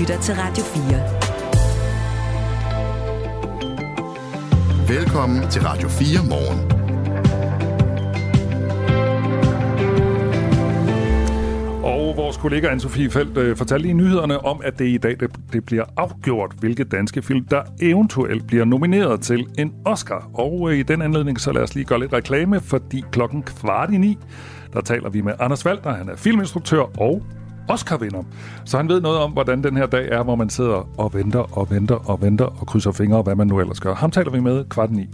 lytter til Radio 4. Velkommen til Radio 4 morgen. Og vores kollega Anne-Sophie Feldt øh, fortalte i nyhederne om, at det i dag det, det bliver afgjort, hvilke danske film, der eventuelt bliver nomineret til en Oscar. Og øh, i den anledning, så lad os lige gøre lidt reklame, fordi klokken kvart i ni, der taler vi med Anders Walter. Han er filminstruktør og Oscar-vinder. Så han ved noget om, hvordan den her dag er, hvor man sidder og venter og venter og venter og krydser fingre, og hvad man nu ellers gør. Ham taler vi med kvart i.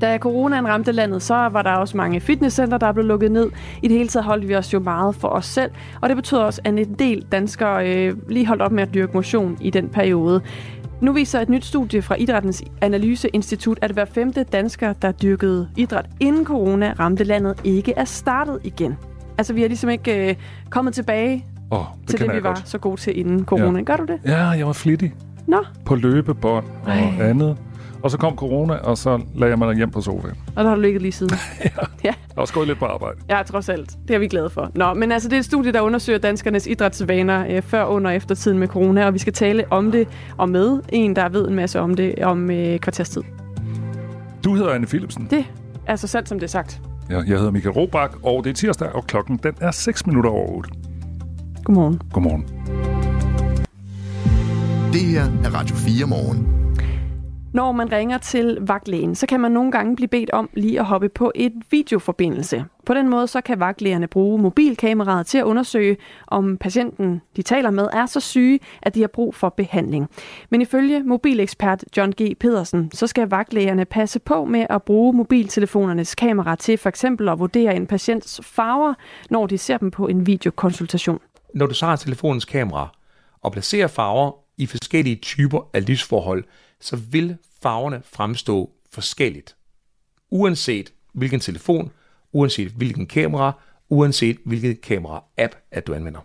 Da coronaen ramte landet, så var der også mange fitnesscenter, der blev lukket ned. I det hele taget holdt vi os jo meget for os selv, og det betyder også, at en del danskere øh, lige holdt op med at dyrke motion i den periode. Nu viser et nyt studie fra Idrættens Analyseinstitut, at hver femte dansker, der dyrkede idræt inden corona ramte landet, ikke er startet igen. Altså, vi er ligesom ikke øh, kommet tilbage Oh, det til det, vi var godt. så gode til inden corona. Ja. Gør du det? Ja, jeg var flittig Nå, på løbebånd og Ej. andet. Og så kom corona, og så lagde jeg mig hjem på sofaen. og der har du ligget lige siden. ja. Jeg har også gået lidt på arbejde. Ja, trods alt. Det er vi glade for. Nå, men altså, det er et studie, der undersøger danskernes idrætsvaner øh, før, under og efter tiden med corona, og vi skal tale om det og med en, der ved en masse om det om øh, kvarters tid. Du hedder Anne Philipsen. Det er så sandt, som det er sagt. Ja, jeg hedder Michael Robach, og det er tirsdag, og klokken den er 6 minutter over 8. Godmorgen. Godmorgen. Det her er Radio 4 morgen. Når man ringer til vagtlægen, så kan man nogle gange blive bedt om lige at hoppe på et videoforbindelse. På den måde så kan vagtlægerne bruge mobilkameraet til at undersøge, om patienten, de taler med, er så syge, at de har brug for behandling. Men ifølge mobilekspert John G. Pedersen, så skal vagtlægerne passe på med at bruge mobiltelefonernes kamera til for eksempel at vurdere en patients farver, når de ser dem på en videokonsultation når du så har telefonens kamera og placerer farver i forskellige typer af lysforhold, så vil farverne fremstå forskelligt. Uanset hvilken telefon, uanset hvilken kamera, uanset hvilket kamera-app, at du anvender.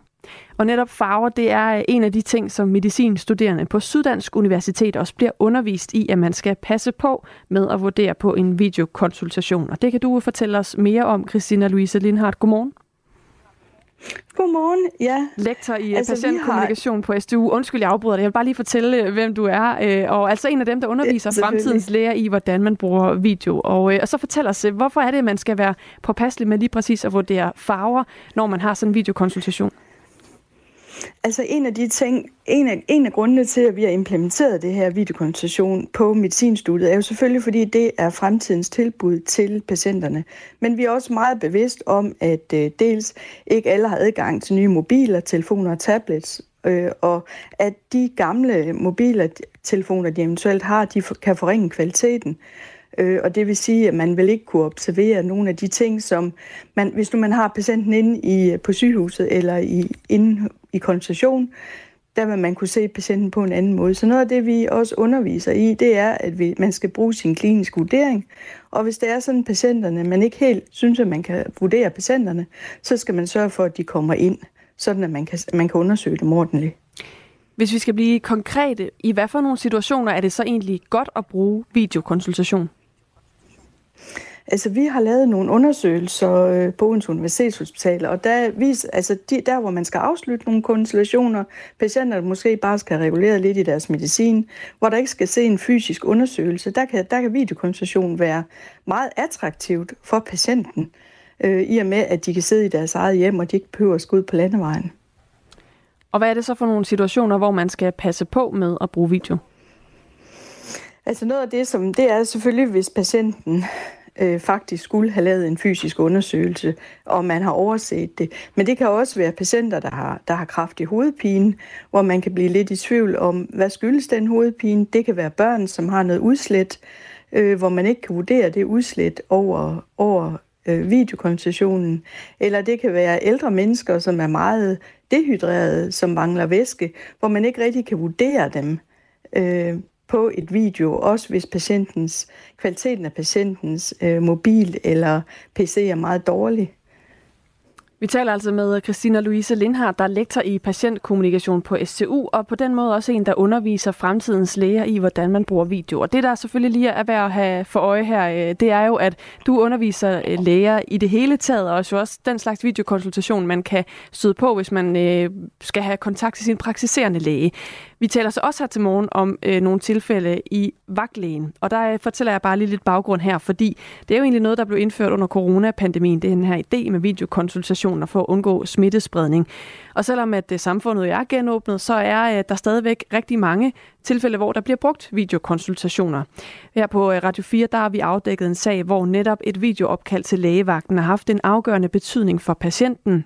Og netop farver, det er øh, en af de ting, som medicinstuderende på Syddansk Universitet også bliver undervist i, at man skal passe på med at vurdere på en videokonsultation. Og det kan du fortælle os mere om, Christina Louise Lindhardt. Godmorgen. Godmorgen, ja. Lektor i Altså, patientkommunikation på SDU. Undskyld, jeg afbryder dig. Jeg vil bare lige fortælle, øh, hvem du er. øh, Og altså en af dem, der underviser Ja, fremtidens læger i, hvordan man bruger video. Og, øh, og så fortæl os, hvorfor er det, at man skal være påpasselig med lige præcis at vurdere farver, når man har sådan en videokonsultation? Altså en af de ting, en af, en af grundene til, at vi har implementeret det her videokonsultation på medicinstudiet, er jo selvfølgelig, fordi det er fremtidens tilbud til patienterne. Men vi er også meget bevidst om, at øh, dels ikke alle har adgang til nye mobiler, telefoner og tablets, øh, og at de gamle mobiler, telefoner, de eventuelt har, de for, kan forringe kvaliteten. Øh, og det vil sige, at man vil ikke kunne observere nogle af de ting, som man, hvis nu man har patienten inde i, på sygehuset eller i, inde i konsultation, der vil man kunne se patienten på en anden måde. Så noget af det, vi også underviser i, det er, at vi, man skal bruge sin kliniske vurdering. Og hvis det er sådan, patienterne, man ikke helt synes, at man kan vurdere patienterne, så skal man sørge for, at de kommer ind, sådan at man kan, man kan undersøge dem ordentligt. Hvis vi skal blive konkrete, i hvad for nogle situationer er det så egentlig godt at bruge videokonsultation? Altså, vi har lavet nogle undersøgelser øh, på Odense Universitetshospital, og der, vis, altså, de, der, hvor man skal afslutte nogle konsultationer, patienter måske bare skal have reguleret lidt i deres medicin, hvor der ikke skal se en fysisk undersøgelse, der kan, der kan videokonsultation være meget attraktivt for patienten, øh, i og med, at de kan sidde i deres eget hjem, og de ikke behøver at skulle ud på landevejen. Og hvad er det så for nogle situationer, hvor man skal passe på med at bruge video? Altså noget af det, som det er selvfølgelig, hvis patienten øh, faktisk skulle have lavet en fysisk undersøgelse, og man har overset det. Men det kan også være patienter, der har, der har kraftig hovedpine, hvor man kan blive lidt i tvivl om, hvad skyldes den hovedpine. Det kan være børn, som har noget udslæt, øh, hvor man ikke kan vurdere det udslæt over, over øh, videokonsultationen. Eller det kan være ældre mennesker, som er meget dehydrerede, som mangler væske, hvor man ikke rigtig kan vurdere dem. Øh, på et video, også hvis patientens, kvaliteten af patientens øh, mobil eller PC er meget dårlig. Vi taler altså med Christina Louise Lindhardt, der er lektor i patientkommunikation på SCU, og på den måde også en, der underviser fremtidens læger i, hvordan man bruger video. Og det, der selvfølgelig lige er værd at have for øje her, øh, det er jo, at du underviser øh, læger i det hele taget, og også den slags videokonsultation, man kan støde på, hvis man øh, skal have kontakt til sin praktiserende læge. Vi taler så også her til morgen om øh, nogle tilfælde i vagtlægen, og der fortæller jeg bare lige lidt baggrund her, fordi det er jo egentlig noget, der blev indført under coronapandemien, det er den her idé med videokonsultation restriktioner for at undgå smittespredning. Og selvom at øh, samfundet er genåbnet, så er øh, der stadigvæk rigtig mange tilfælde, hvor der bliver brugt videokonsultationer. Her på øh, Radio 4, der har vi afdækket en sag, hvor netop et videoopkald til lægevagten har haft en afgørende betydning for patienten.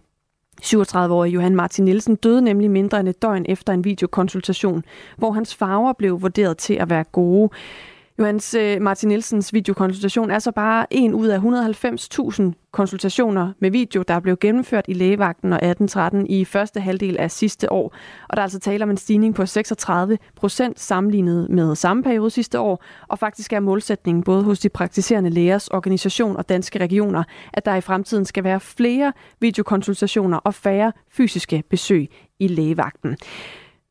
37-årige Johan Martin Nielsen døde nemlig mindre end et døgn efter en videokonsultation, hvor hans farver blev vurderet til at være gode. Johannes øh, Martin Nielsens videokonsultation er så bare en ud af 190.000 konsultationer med video, der blev gennemført i lægevagten og 1813 i første halvdel af sidste år. Og der er altså tale om en stigning på 36 procent sammenlignet med samme periode sidste år. Og faktisk er målsætningen både hos de praktiserende lægers organisation og danske regioner, at der i fremtiden skal være flere videokonsultationer og færre fysiske besøg i lægevagten.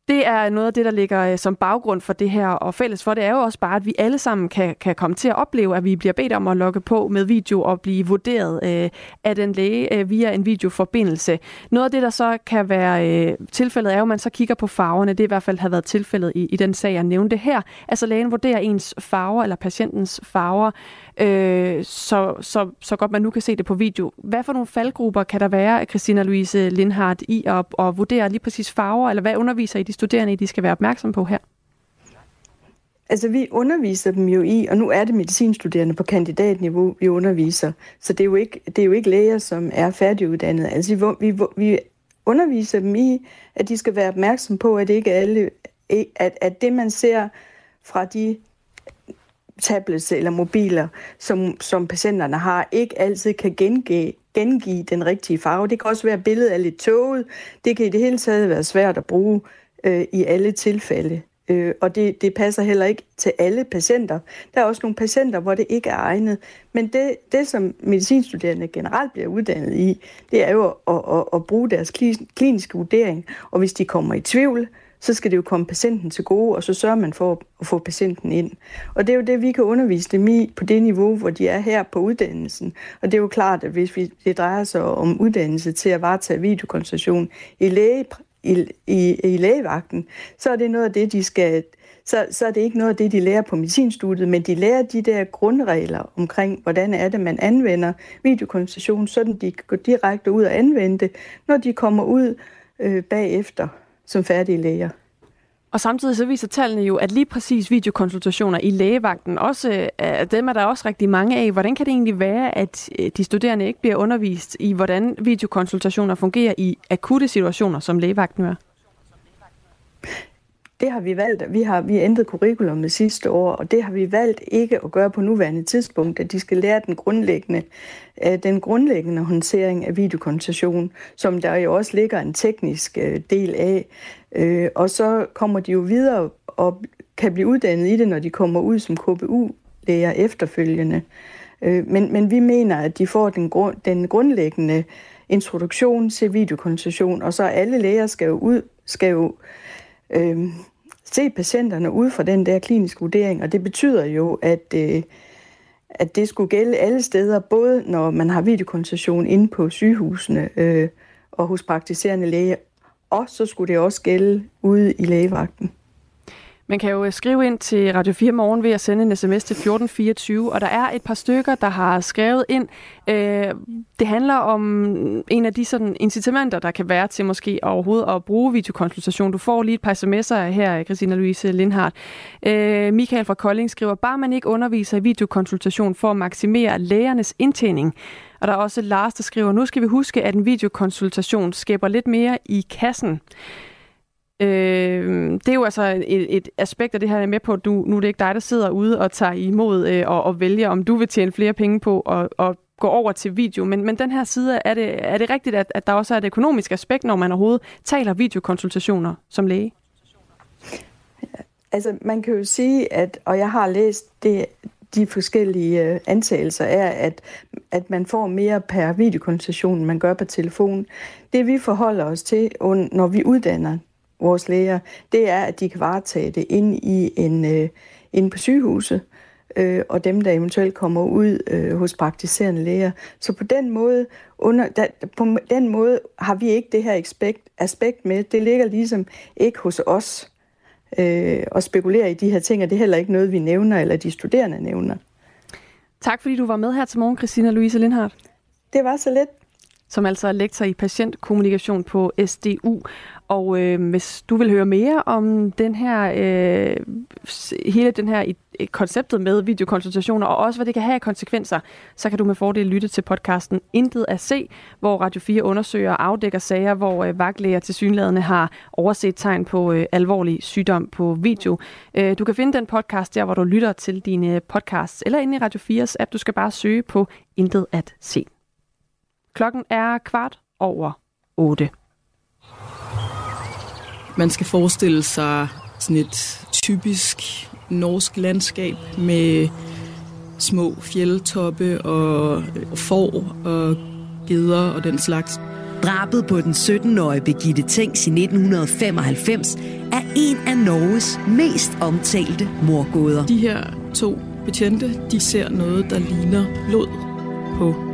Det er noget af det, der ligger øh, som baggrund for det her, og fælles for det er jo også bare, at vi alle sammen kan, kan komme til at opleve, at vi bliver bedt om at logge på med video og blive vurderet øh, af den læge øh, via en videoforbindelse. Noget af det, der så kan være øh, tilfældet, er jo, at man så kigger på farverne. Det er i hvert fald har været tilfældet i, i den sag, jeg nævnte her. Altså lægen vurderer ens farver, eller patientens farver, øh, så, så, så godt man nu kan se det på video. Hvad for nogle faldgrupper kan der være, Christina Louise Lindhardt, i at, at vurdere lige præcis farver, eller hvad underviser I de studerende i, de skal være opmærksom på her? Altså, vi underviser dem jo i, og nu er det medicinstuderende på kandidatniveau, vi underviser. Så det er jo ikke, det er jo ikke læger, som er færdiguddannede. Altså, vi, vi, vi underviser dem i, at de skal være opmærksom på, at ikke alle, at, at det, man ser fra de tablets eller mobiler, som, som patienterne har, ikke altid kan gengive, gengive den rigtige farve. Det kan også være, at billedet er lidt tåget. Det kan i det hele taget være svært at bruge øh, i alle tilfælde. Øh, og det, det passer heller ikke til alle patienter. Der er også nogle patienter, hvor det ikke er egnet. Men det, det som medicinstuderende generelt bliver uddannet i, det er jo at, at, at bruge deres kliniske vurdering. Og hvis de kommer i tvivl, så skal det jo komme patienten til gode, og så sørger man for at få patienten ind. Og det er jo det, vi kan undervise dem i på det niveau, hvor de er her på uddannelsen. Og det er jo klart, at hvis vi, det drejer sig om uddannelse til at varetage videokonsultation i, læge, i, i, i lægevagten, så er det noget af det, de skal så, så er det ikke noget af det, de lærer på medicinstudiet, men de lærer de der grundregler omkring, hvordan er det, man anvender videokonsultation, så de kan gå direkte ud og anvende det, når de kommer ud øh, bagefter som færdige læger. Og samtidig så viser tallene jo, at lige præcis videokonsultationer i lægevagten, også, øh, dem er der også rigtig mange af. Hvordan kan det egentlig være, at øh, de studerende ikke bliver undervist i, hvordan videokonsultationer fungerer i akutte situationer, som lægevagten er? Det har vi valgt. Vi har vi ændret curriculum sidste år, og det har vi valgt ikke at gøre på nuværende tidspunkt, at de skal lære den grundlæggende, øh, den grundlæggende håndtering af videokonsultation, som der jo også ligger en teknisk øh, del af. Øh, og så kommer de jo videre og kan blive uddannet i det, når de kommer ud som KBU-læger efterfølgende. Men, men vi mener, at de får den, grund, den grundlæggende introduktion til videokonsultation, og så alle læger skal jo ud, skal jo øh, se patienterne ud fra den der kliniske vurdering, og det betyder jo, at, øh, at det skulle gælde alle steder, både når man har videokonsultation inde på sygehusene øh, og hos praktiserende læger, og så skulle det også gælde ude i lægevagten. Man kan jo øh, skrive ind til Radio 4 Morgen ved at sende en sms til 1424, og der er et par stykker, der har skrevet ind. Øh, det handler om en af de sådan incitamenter, der kan være til måske overhovedet at bruge videokonsultation. Du får lige et par sms'er her, Christina Louise Lindhardt. Øh, Michael fra Kolding skriver, bare man ikke underviser i videokonsultation for at maksimere lægernes indtjening. Og der er også Lars, der skriver, nu skal vi huske, at en videokonsultation skaber lidt mere i kassen. Øh, det er jo altså et, et aspekt af det her med på, du, nu er det ikke dig, der sidder ude og tager imod øh, og, og vælger, om du vil tjene flere penge på og, og gå over til video. Men, men den her side, er det, er det rigtigt, at, at der også er et økonomisk aspekt, når man overhovedet taler videokonsultationer som læge? Altså, man kan jo sige, at, og jeg har læst det, de forskellige øh, antagelser er, at, at man får mere per videokonsultation, end man gør på telefon. Det vi forholder os til, når vi uddanner vores læger, det er, at de kan varetage det ind i en, øh, inde på sygehuset, øh, og dem, der eventuelt kommer ud øh, hos praktiserende læger. Så på den måde, under, da, på den måde har vi ikke det her aspekt, aspekt med. Det ligger ligesom ikke hos os øh, og spekulere i de her ting, og det er heller ikke noget, vi nævner, eller de studerende nævner. Tak fordi du var med her til morgen, Christina Louise Lindhardt. Det var så lidt som altså er lektor i patientkommunikation på SDU. Og øh, hvis du vil høre mere om den her, øh, hele den her konceptet med videokonsultationer, og også hvad det kan have af konsekvenser, så kan du med fordel lytte til podcasten Intet at se, hvor Radio 4 undersøger og afdækker sager, hvor øh, vagtlæger til synlædende har overset tegn på øh, alvorlig sygdom på video. Øh, du kan finde den podcast der, hvor du lytter til dine podcasts, eller inde i Radio 4's app. Du skal bare søge på Intet at se. Klokken er kvart over 8. Man skal forestille sig sådan et typisk norsk landskab med små fjeldtoppe og får og geder og den slags. Drabet på den 17-årige Begitte Tengs i 1995 er en af Norges mest omtalte morgåder. De her to betjente, de ser noget, der ligner blod på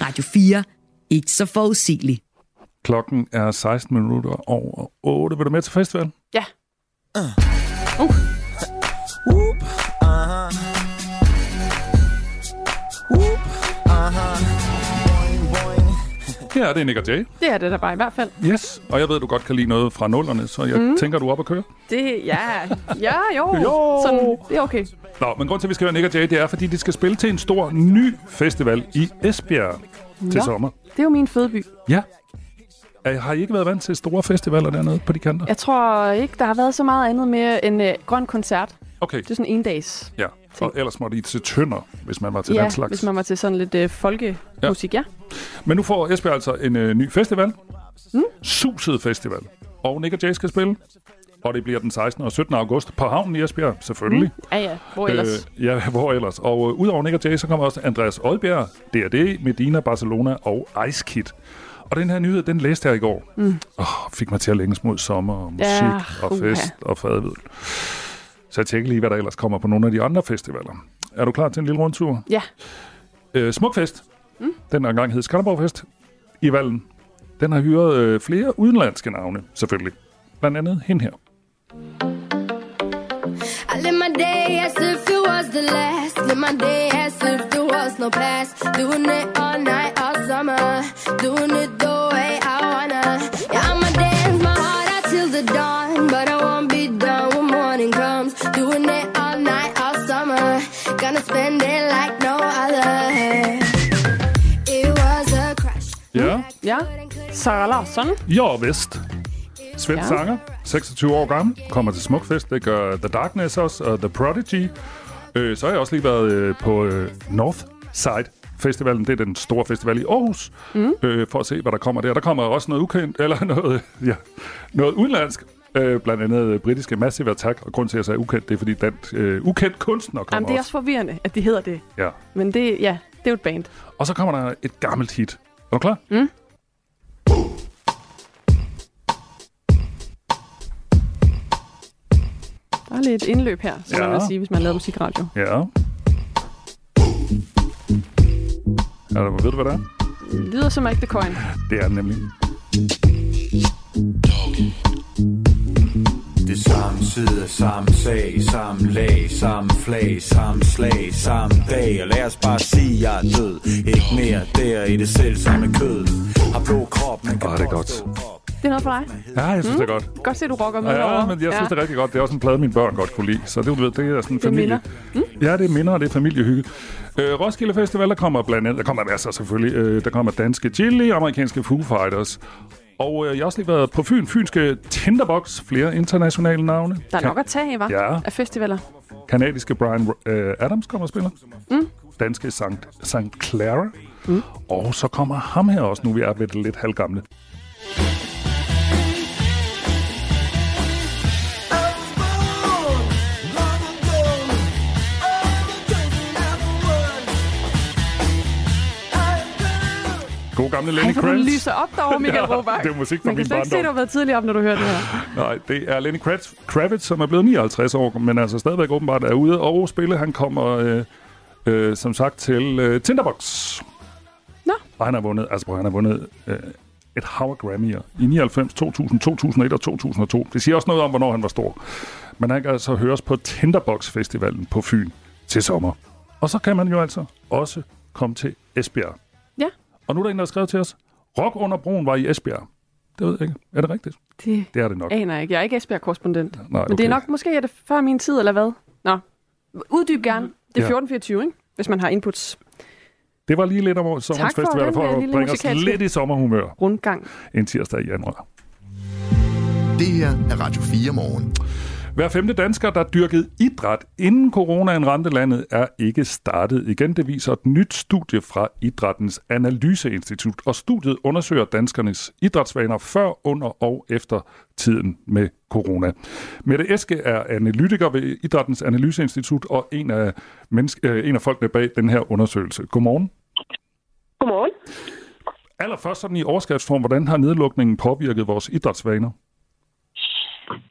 Radio 4. Ikke så forudsigeligt. Klokken er 16 minutter over 8. Vil du med til festival? Ja. Uh. Uh. Whoop. Ja, det er Nick og Jay. Det er det der bare i hvert fald. Yes, og jeg ved, du godt kan lide noget fra nullerne, så jeg mm. tænker, du er op at køre. Det, ja, ja, jo. jo. Sådan, det er okay. Nå, men grund til, at vi skal være Nick og Jay, det er, fordi de skal spille til en stor ny festival i Esbjerg Nå, til sommer. det er jo min fødeby. Ja. Har I ikke været vant til store festivaler dernede på de kanter? Jeg tror ikke, der har været så meget andet med en uh, grøn koncert. Okay. Det er sådan en dags. Ja, ting. og ellers må de til Tønder, hvis man var til ja, den slags. hvis man var til sådan lidt uh, folkemusik, ja. ja. Men nu får Esbjerg altså en uh, ny festival. Mm. Suset Festival. Og Nick og Jay skal spille. Og det bliver den 16. og 17. august på havnen i Esbjerg, selvfølgelig. Mm. Ja, ja. Hvor ellers? Øh, ja, hvor ellers. Og uh, udover Nick og Jay, så kommer også Andreas Oddbjerg, DRD, Medina, Barcelona og Ice Kid. Og den her nyhed, den læste jeg i går. Mm. Oh, fik mig til at længes mod sommer og musik ja, og fest uh-huh. og fadvid. Så jeg tænker lige, hvad der ellers kommer på nogle af de andre festivaler. Er du klar til en lille rundtur? Ja. Øh, Smukfest. Mm. Den er engang hed Skanderborgfest i Vallen. Den har hyret øh, flere udenlandske navne, selvfølgelig. Blandt andet hende her. I live my day as if it was the last. Live my day as if there was no past. Doing it all night, all summer. Doing it the Ja. Sara Larsson. Ja, visst. Svensk ja. sanger, 26 år gammel, kommer til Smukfest. Det gør The Darkness også, og The Prodigy. Øh, så har jeg også lige været øh, på øh, North Side Festivalen. Det er den store festival i Aarhus, mm. øh, for at se, hvad der kommer der. Der kommer også noget ukendt, eller noget, ja, noget udenlandsk. Øh, blandt andet britiske Massive Attack, og grund til, at jeg sagde ukendt, det er, fordi den øh, ukendt kunstner kommer Jamen, det er også forvirrende, at de hedder det. Ja. Men det, ja, det er jo et band. Og så kommer der et gammelt hit. Er du klar? Mm. Lidt indløb her, som ja. man vil sige, hvis man laver musikradio. Ja. Ja, ved du, hvad det er? Det lyder som Act the Coin. Det er det nemlig. Det samme side, samme sag, samme lag, samme flag, samme slag, samme dag Og lad os bare sige, jeg er død Ikke mere der i det selv samme kød Har blå krop, man kan oh, det er godt. Det er noget for dig. Ja, jeg synes, mm. det er godt. Godt se, du rocker med Ja, over. men jeg synes, det er rigtig godt. Det er også en plade, mine børn godt kunne lide. Så det, du ved, det er sådan en Det familie. Mm? Ja, det er minder, og det er familiehygge. Øh, Roskilde Festival, der kommer blandt andet, der kommer masser selvfølgelig. Øh, der kommer danske Chili, amerikanske Foo Fighters. Og øh, jeg har også lige været på Fyn, fynske Tinderbox, flere internationale navne. Der er nok at tage, hva'? Ja. Af festivaler. Kanadiske Brian øh, Adams kommer og spiller. Mm. Danske Sankt, Sankt Clara. Mm. Og så kommer ham her også, nu vi er ved det lidt halvgamle. God gamle Lenny Ej, hvor du Kravitz. lyser op derovre, Michael Ja, Robach. det er musik fra Man kan min slet ikke se, du har været tidligere op, når du hører det her. Nej, det er Lenny Kravitz, Kravitz, som er blevet 59 år, men altså stadigvæk åbenbart er ude og spille. Han kommer, øh, øh, som sagt, til øh, Tinderbox. Nå. Og han har vundet, altså prøv, han har vundet øh, et hav af Grammy'er i 99, 2000, 2001 og 2002. Det siger også noget om, hvornår han var stor. Men han kan altså høres på Tinderbox Festivalen på Fyn til sommer. Og så kan man jo altså også komme til Esbjerg. Og nu er der en, der har skrevet til os, Rock under broen var i Esbjerg. Det ved jeg ikke. Er det rigtigt? Det Det er det nok. aner jeg ikke. Jeg er ikke Esbjerg-korrespondent. Nej, Men det er okay. nok, måske er det før min tid, eller hvad? Nå. Uddyb gerne. Det er Ja. 14.24, ikke? Hvis man har inputs. Det var lige lidt om sommerens Tak for festival for øh, at lille bringe os lidt i sommerhumør Rundgang. en tirsdag i januar. Det her er Radio 4 morgen. Hver femte dansker, der dyrkede idræt inden coronaen ramte landet, er ikke startet igen. Det viser et nyt studie fra Idrættens Analyseinstitut, og studiet undersøger danskernes idrætsvaner før, under og efter tiden med corona. Mette Eske er analytiker ved Idrættens Analyseinstitut og en af, menneske, øh, en af folkene bag den her undersøgelse. Godmorgen. Godmorgen. Allerførst sådan i overskriftsform, hvordan har nedlukningen påvirket vores idrætsvaner?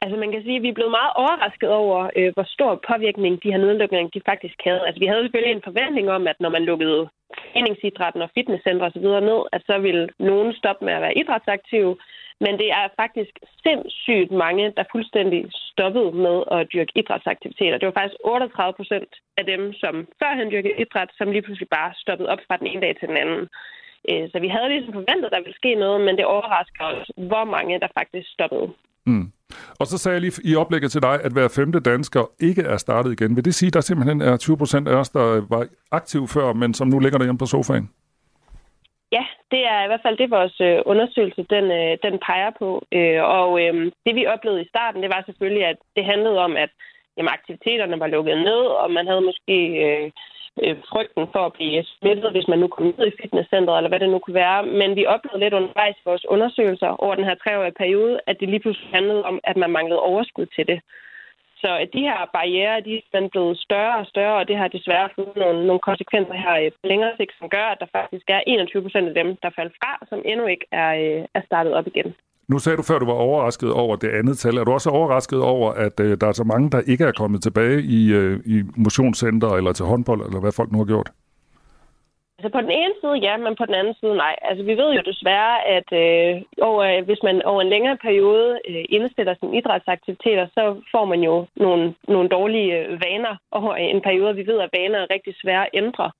Altså man kan sige, at vi er blevet meget overrasket over, øh, hvor stor påvirkning de her nedlukninger de faktisk havde. Altså vi havde selvfølgelig en forventning om, at når man lukkede træningsidrætten og fitnesscentre osv. ned, at så ville nogen stoppe med at være idrætsaktive. Men det er faktisk sindssygt mange, der fuldstændig stoppede med at dyrke idrætsaktiviteter. Det var faktisk 38 procent af dem, som førhen dyrkede idræt, som lige pludselig bare stoppede op fra den ene dag til den anden. Øh, så vi havde ligesom forventet, at der ville ske noget, men det overrasker os, hvor mange der faktisk stoppede. Mm. Og så sagde jeg lige i oplægget til dig, at hver femte dansker ikke er startet igen. Vil det sige, at der simpelthen er 20 procent af os, der var aktive før, men som nu ligger derhjemme på sofaen? Ja, det er i hvert fald det, vores øh, undersøgelse den, øh, den peger på. Øh, og øh, det vi oplevede i starten, det var selvfølgelig, at det handlede om, at jamen, aktiviteterne var lukket ned, og man havde måske øh, øh, frygten for at blive smittet, hvis man nu kom ned i fitnesscenteret, eller hvad det nu kunne være. Men vi oplevede lidt undervejs i vores undersøgelser over den her treårige periode, at det lige pludselig handlede om, at man manglede overskud til det. Så at de her barriere, de er blevet større og større, og det har desværre fået nogle, nogle konsekvenser her øh, på længere sigt, som gør, at der faktisk er 21 procent af dem, der faldt fra, som endnu ikke er, øh, er startet op igen. Nu sagde du før, du var overrasket over det andet tal. Er du også overrasket over, at øh, der er så mange, der ikke er kommet tilbage i, øh, i motionscenter eller til håndbold, eller hvad folk nu har gjort? Altså på den ene side ja, men på den anden side nej. Altså vi ved jo desværre, at øh, over, øh, hvis man over en længere periode øh, indstiller sine idrætsaktiviteter, så får man jo nogle, nogle dårlige øh, vaner over en periode. Vi ved, at vaner er rigtig svære at ændre.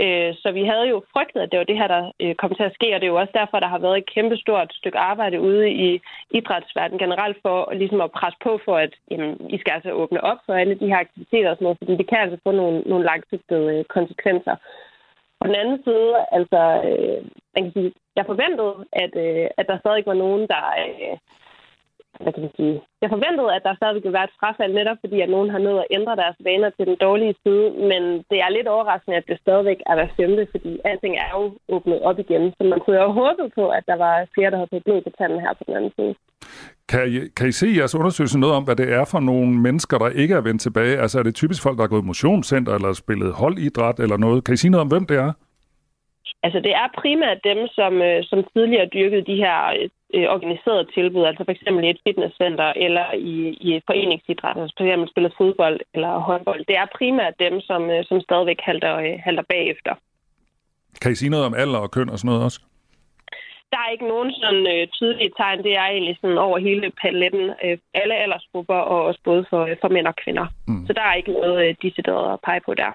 Øh, så vi havde jo frygtet, at det var det her, der øh, kom til at ske, og det er jo også derfor, der har været et kæmpestort stykke arbejde ude i idrætsverdenen generelt for ligesom at presse på for, at jamen, I skal altså åbne op for alle de her aktiviteter og sådan noget, fordi det kan altså få nogle, nogle langsigtede øh, konsekvenser. På den anden side, altså, øh, man kan sige, jeg forventede, at, øh, at der stadig var nogen, der... Øh, hvad kan man sige? Jeg forventede, at der stadig ville være et frafald, netop fordi, at nogen har nået at ændre deres vaner til den dårlige side. Men det er lidt overraskende, at det stadigvæk er hver femte, fordi alting er jo åbnet op igen. Så man kunne jo håbe på, at der var flere, der havde fået blod på tanden her på den anden side. Kan I, kan I se i jeres undersøgelse noget om, hvad det er for nogle mennesker, der ikke er vendt tilbage? Altså er det typisk folk, der har gået i motionscenter eller spillet holdidræt eller noget? Kan I sige noget om, hvem det er? Altså det er primært dem, som, øh, som tidligere dyrkede de her øh, organiserede tilbud, altså for eksempel i et fitnesscenter eller i, i et foreningsidræt, altså for eksempel spillet fodbold eller håndbold. Det er primært dem, som, øh, som stadigvæk halter, øh, halter bagefter. Kan I sige noget om alder og køn og sådan noget også? Der er ikke nogen sådan øh, tydelige tegn. Det er egentlig sådan over hele paletten. Øh, alle aldersgrupper, og også både for, for mænd og kvinder. Mm. Så der er ikke noget øh, decideret at pege på der.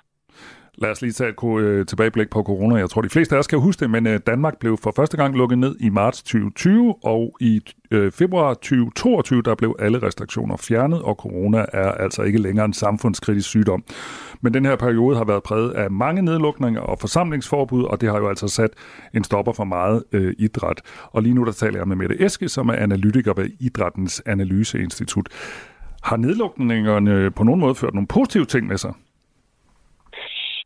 Lad os lige tage et øh, tilbageblik på corona. Jeg tror, de fleste af os kan huske det, men øh, Danmark blev for første gang lukket ned i marts 2020, og i øh, februar 2022, der blev alle restriktioner fjernet, og corona er altså ikke længere en samfundskritisk sygdom. Men den her periode har været præget af mange nedlukninger og forsamlingsforbud, og det har jo altså sat en stopper for meget øh, idræt. Og lige nu der taler jeg med Mette Eske, som er analytiker ved Idrættens Analyseinstitut. Har nedlukningerne på nogen måde ført nogle positive ting med sig?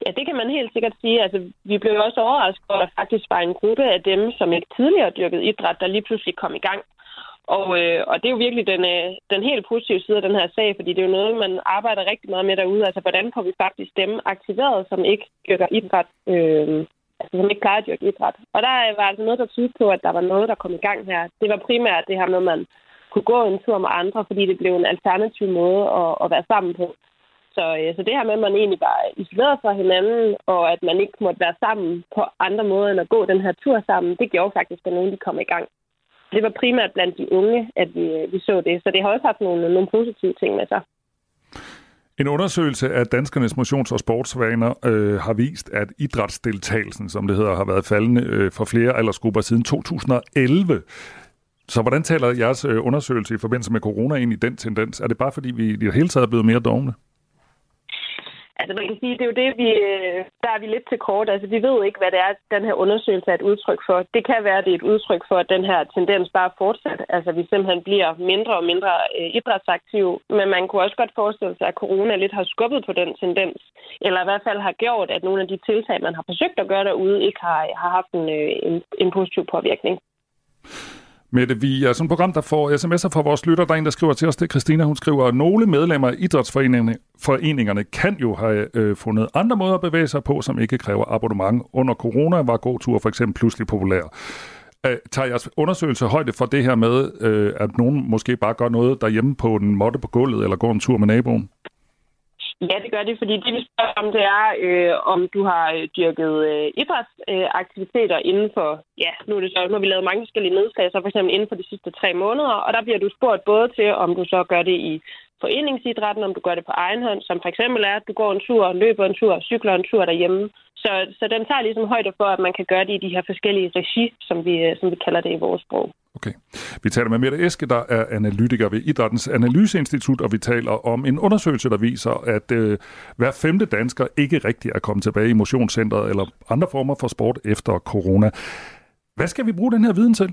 Ja, det kan man helt sikkert sige. Altså, vi blev også overrasket over, at der faktisk var en gruppe af dem, som ikke tidligere dyrkede idræt, der lige pludselig kom i gang. Og, øh, og det er jo virkelig den, øh, den helt positive side af den her sag, fordi det er jo noget, man arbejder rigtig meget med derude. Altså, hvordan får vi faktisk dem aktiveret, som ikke dyrker idræt, øh, altså som ikke plejer at dyrke idræt. Og der øh, var altså noget, der tydede på, at der var noget, der kom i gang her. Det var primært det her med, at man kunne gå en tur med andre, fordi det blev en alternativ måde at, at være sammen på. Så, øh, så det her med, at man egentlig var isoleret fra hinanden, og at man ikke måtte være sammen på andre måder end at gå den her tur sammen, det gjorde faktisk, at nogen de kom i gang. Det var primært blandt de unge, at vi, øh, vi så det. Så det har også haft nogle, nogle positive ting med sig. En undersøgelse af danskernes motions- og sportsvaner øh, har vist, at idrætsdeltagelsen, som det hedder, har været faldende øh, for flere aldersgrupper siden 2011. Så hvordan taler jeres øh, undersøgelse i forbindelse med corona ind i den tendens? Er det bare fordi, vi i det hele taget er blevet mere dogne? Altså man kan sige, det er jo det, vi, øh, der er vi lidt til kort. Altså vi ved ikke, hvad det er, den her undersøgelse er et udtryk for. Det kan være, at det er et udtryk for, at den her tendens bare fortsætter. Altså vi simpelthen bliver mindre og mindre øh, idrætsaktive. Men man kunne også godt forestille sig, at corona lidt har skubbet på den tendens. Eller i hvert fald har gjort, at nogle af de tiltag, man har forsøgt at gøre derude, ikke har, har haft en, øh, en, en positiv påvirkning. Mette, vi er sådan et program, der får sms'er fra vores lytter. Der er en, der skriver til os, det er Christina. Hun skriver, at nogle medlemmer af idrætsforeningerne foreningerne kan jo have øh, fundet andre måder at bevæge sig på, som ikke kræver abonnement. Under corona var gåture for eksempel pludselig populær. Øh, tager jeres undersøgelse højde for det her med, øh, at nogen måske bare gør noget derhjemme på en måtte på gulvet, eller går en tur med naboen? Ja, det gør det, fordi det vi spørger om, det er, øh, om du har øh, dyrket øh, idrætsaktiviteter øh, inden for, ja, nu, er det så, nu har vi lavet mange forskellige nedslag, så for eksempel inden for de sidste tre måneder, og der bliver du spurgt både til, om du så gør det i foreningsidrætten, om du gør det på egen hånd, som for eksempel er, at du går en tur, løber en tur, cykler en tur derhjemme. Så, så den tager ligesom højde for, at man kan gøre det i de her forskellige regi, som vi, øh, som vi kalder det i vores sprog. Okay. Vi taler med Mette Eske, der er analytiker ved Idrættens Analyseinstitut, og vi taler om en undersøgelse, der viser, at øh, hver femte dansker ikke rigtig er kommet tilbage i motionscentret eller andre former for sport efter corona. Hvad skal vi bruge den her viden til?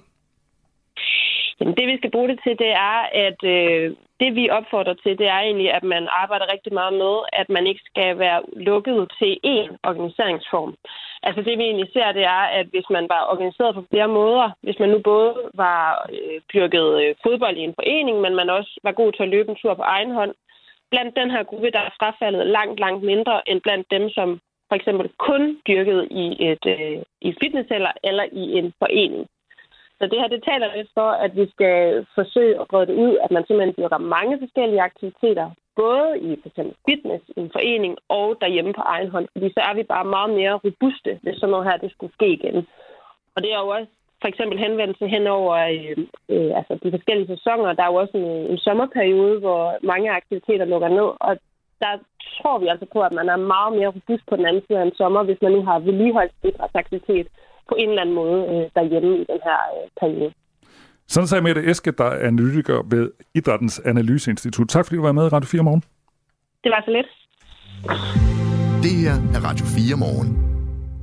Jamen, det vi skal bruge det til, det er, at øh, det vi opfordrer til, det er egentlig, at man arbejder rigtig meget med, at man ikke skal være lukket til én organiseringsform. Altså det vi egentlig ser, det er, at hvis man var organiseret på flere måder, hvis man nu både var øh, dyrket øh, fodbold i en forening, men man også var god til at løbe en tur på egen hånd, blandt den her gruppe, der er frafaldet langt, langt mindre end blandt dem, som for eksempel kun dyrkede i et øh, i fitness eller, eller i en forening. Så det her, det taler lidt for, at vi skal forsøge at brede det ud, at man simpelthen dyrker mange forskellige aktiviteter, både i for fitness, i en forening og derhjemme på egen hånd. Fordi så er vi bare meget mere robuste, hvis sådan noget her det skulle ske igen. Og det er jo også for eksempel henvendelse hen over øh, øh, altså de forskellige sæsoner. Der er jo også en, øh, en sommerperiode, hvor mange aktiviteter lukker ned, og der tror vi altså på, at man er meget mere robust på den anden side af en sommer, hvis man nu har vedligeholdt idrætsaktivitet på en eller anden måde øh, derhjemme i den her øh, periode. Sådan sagde Mette Eske, der er analytiker ved Idrættens Analyseinstitut. Tak fordi du var med i Radio 4 morgen. Det var så lidt. Det her er Radio 4 morgen.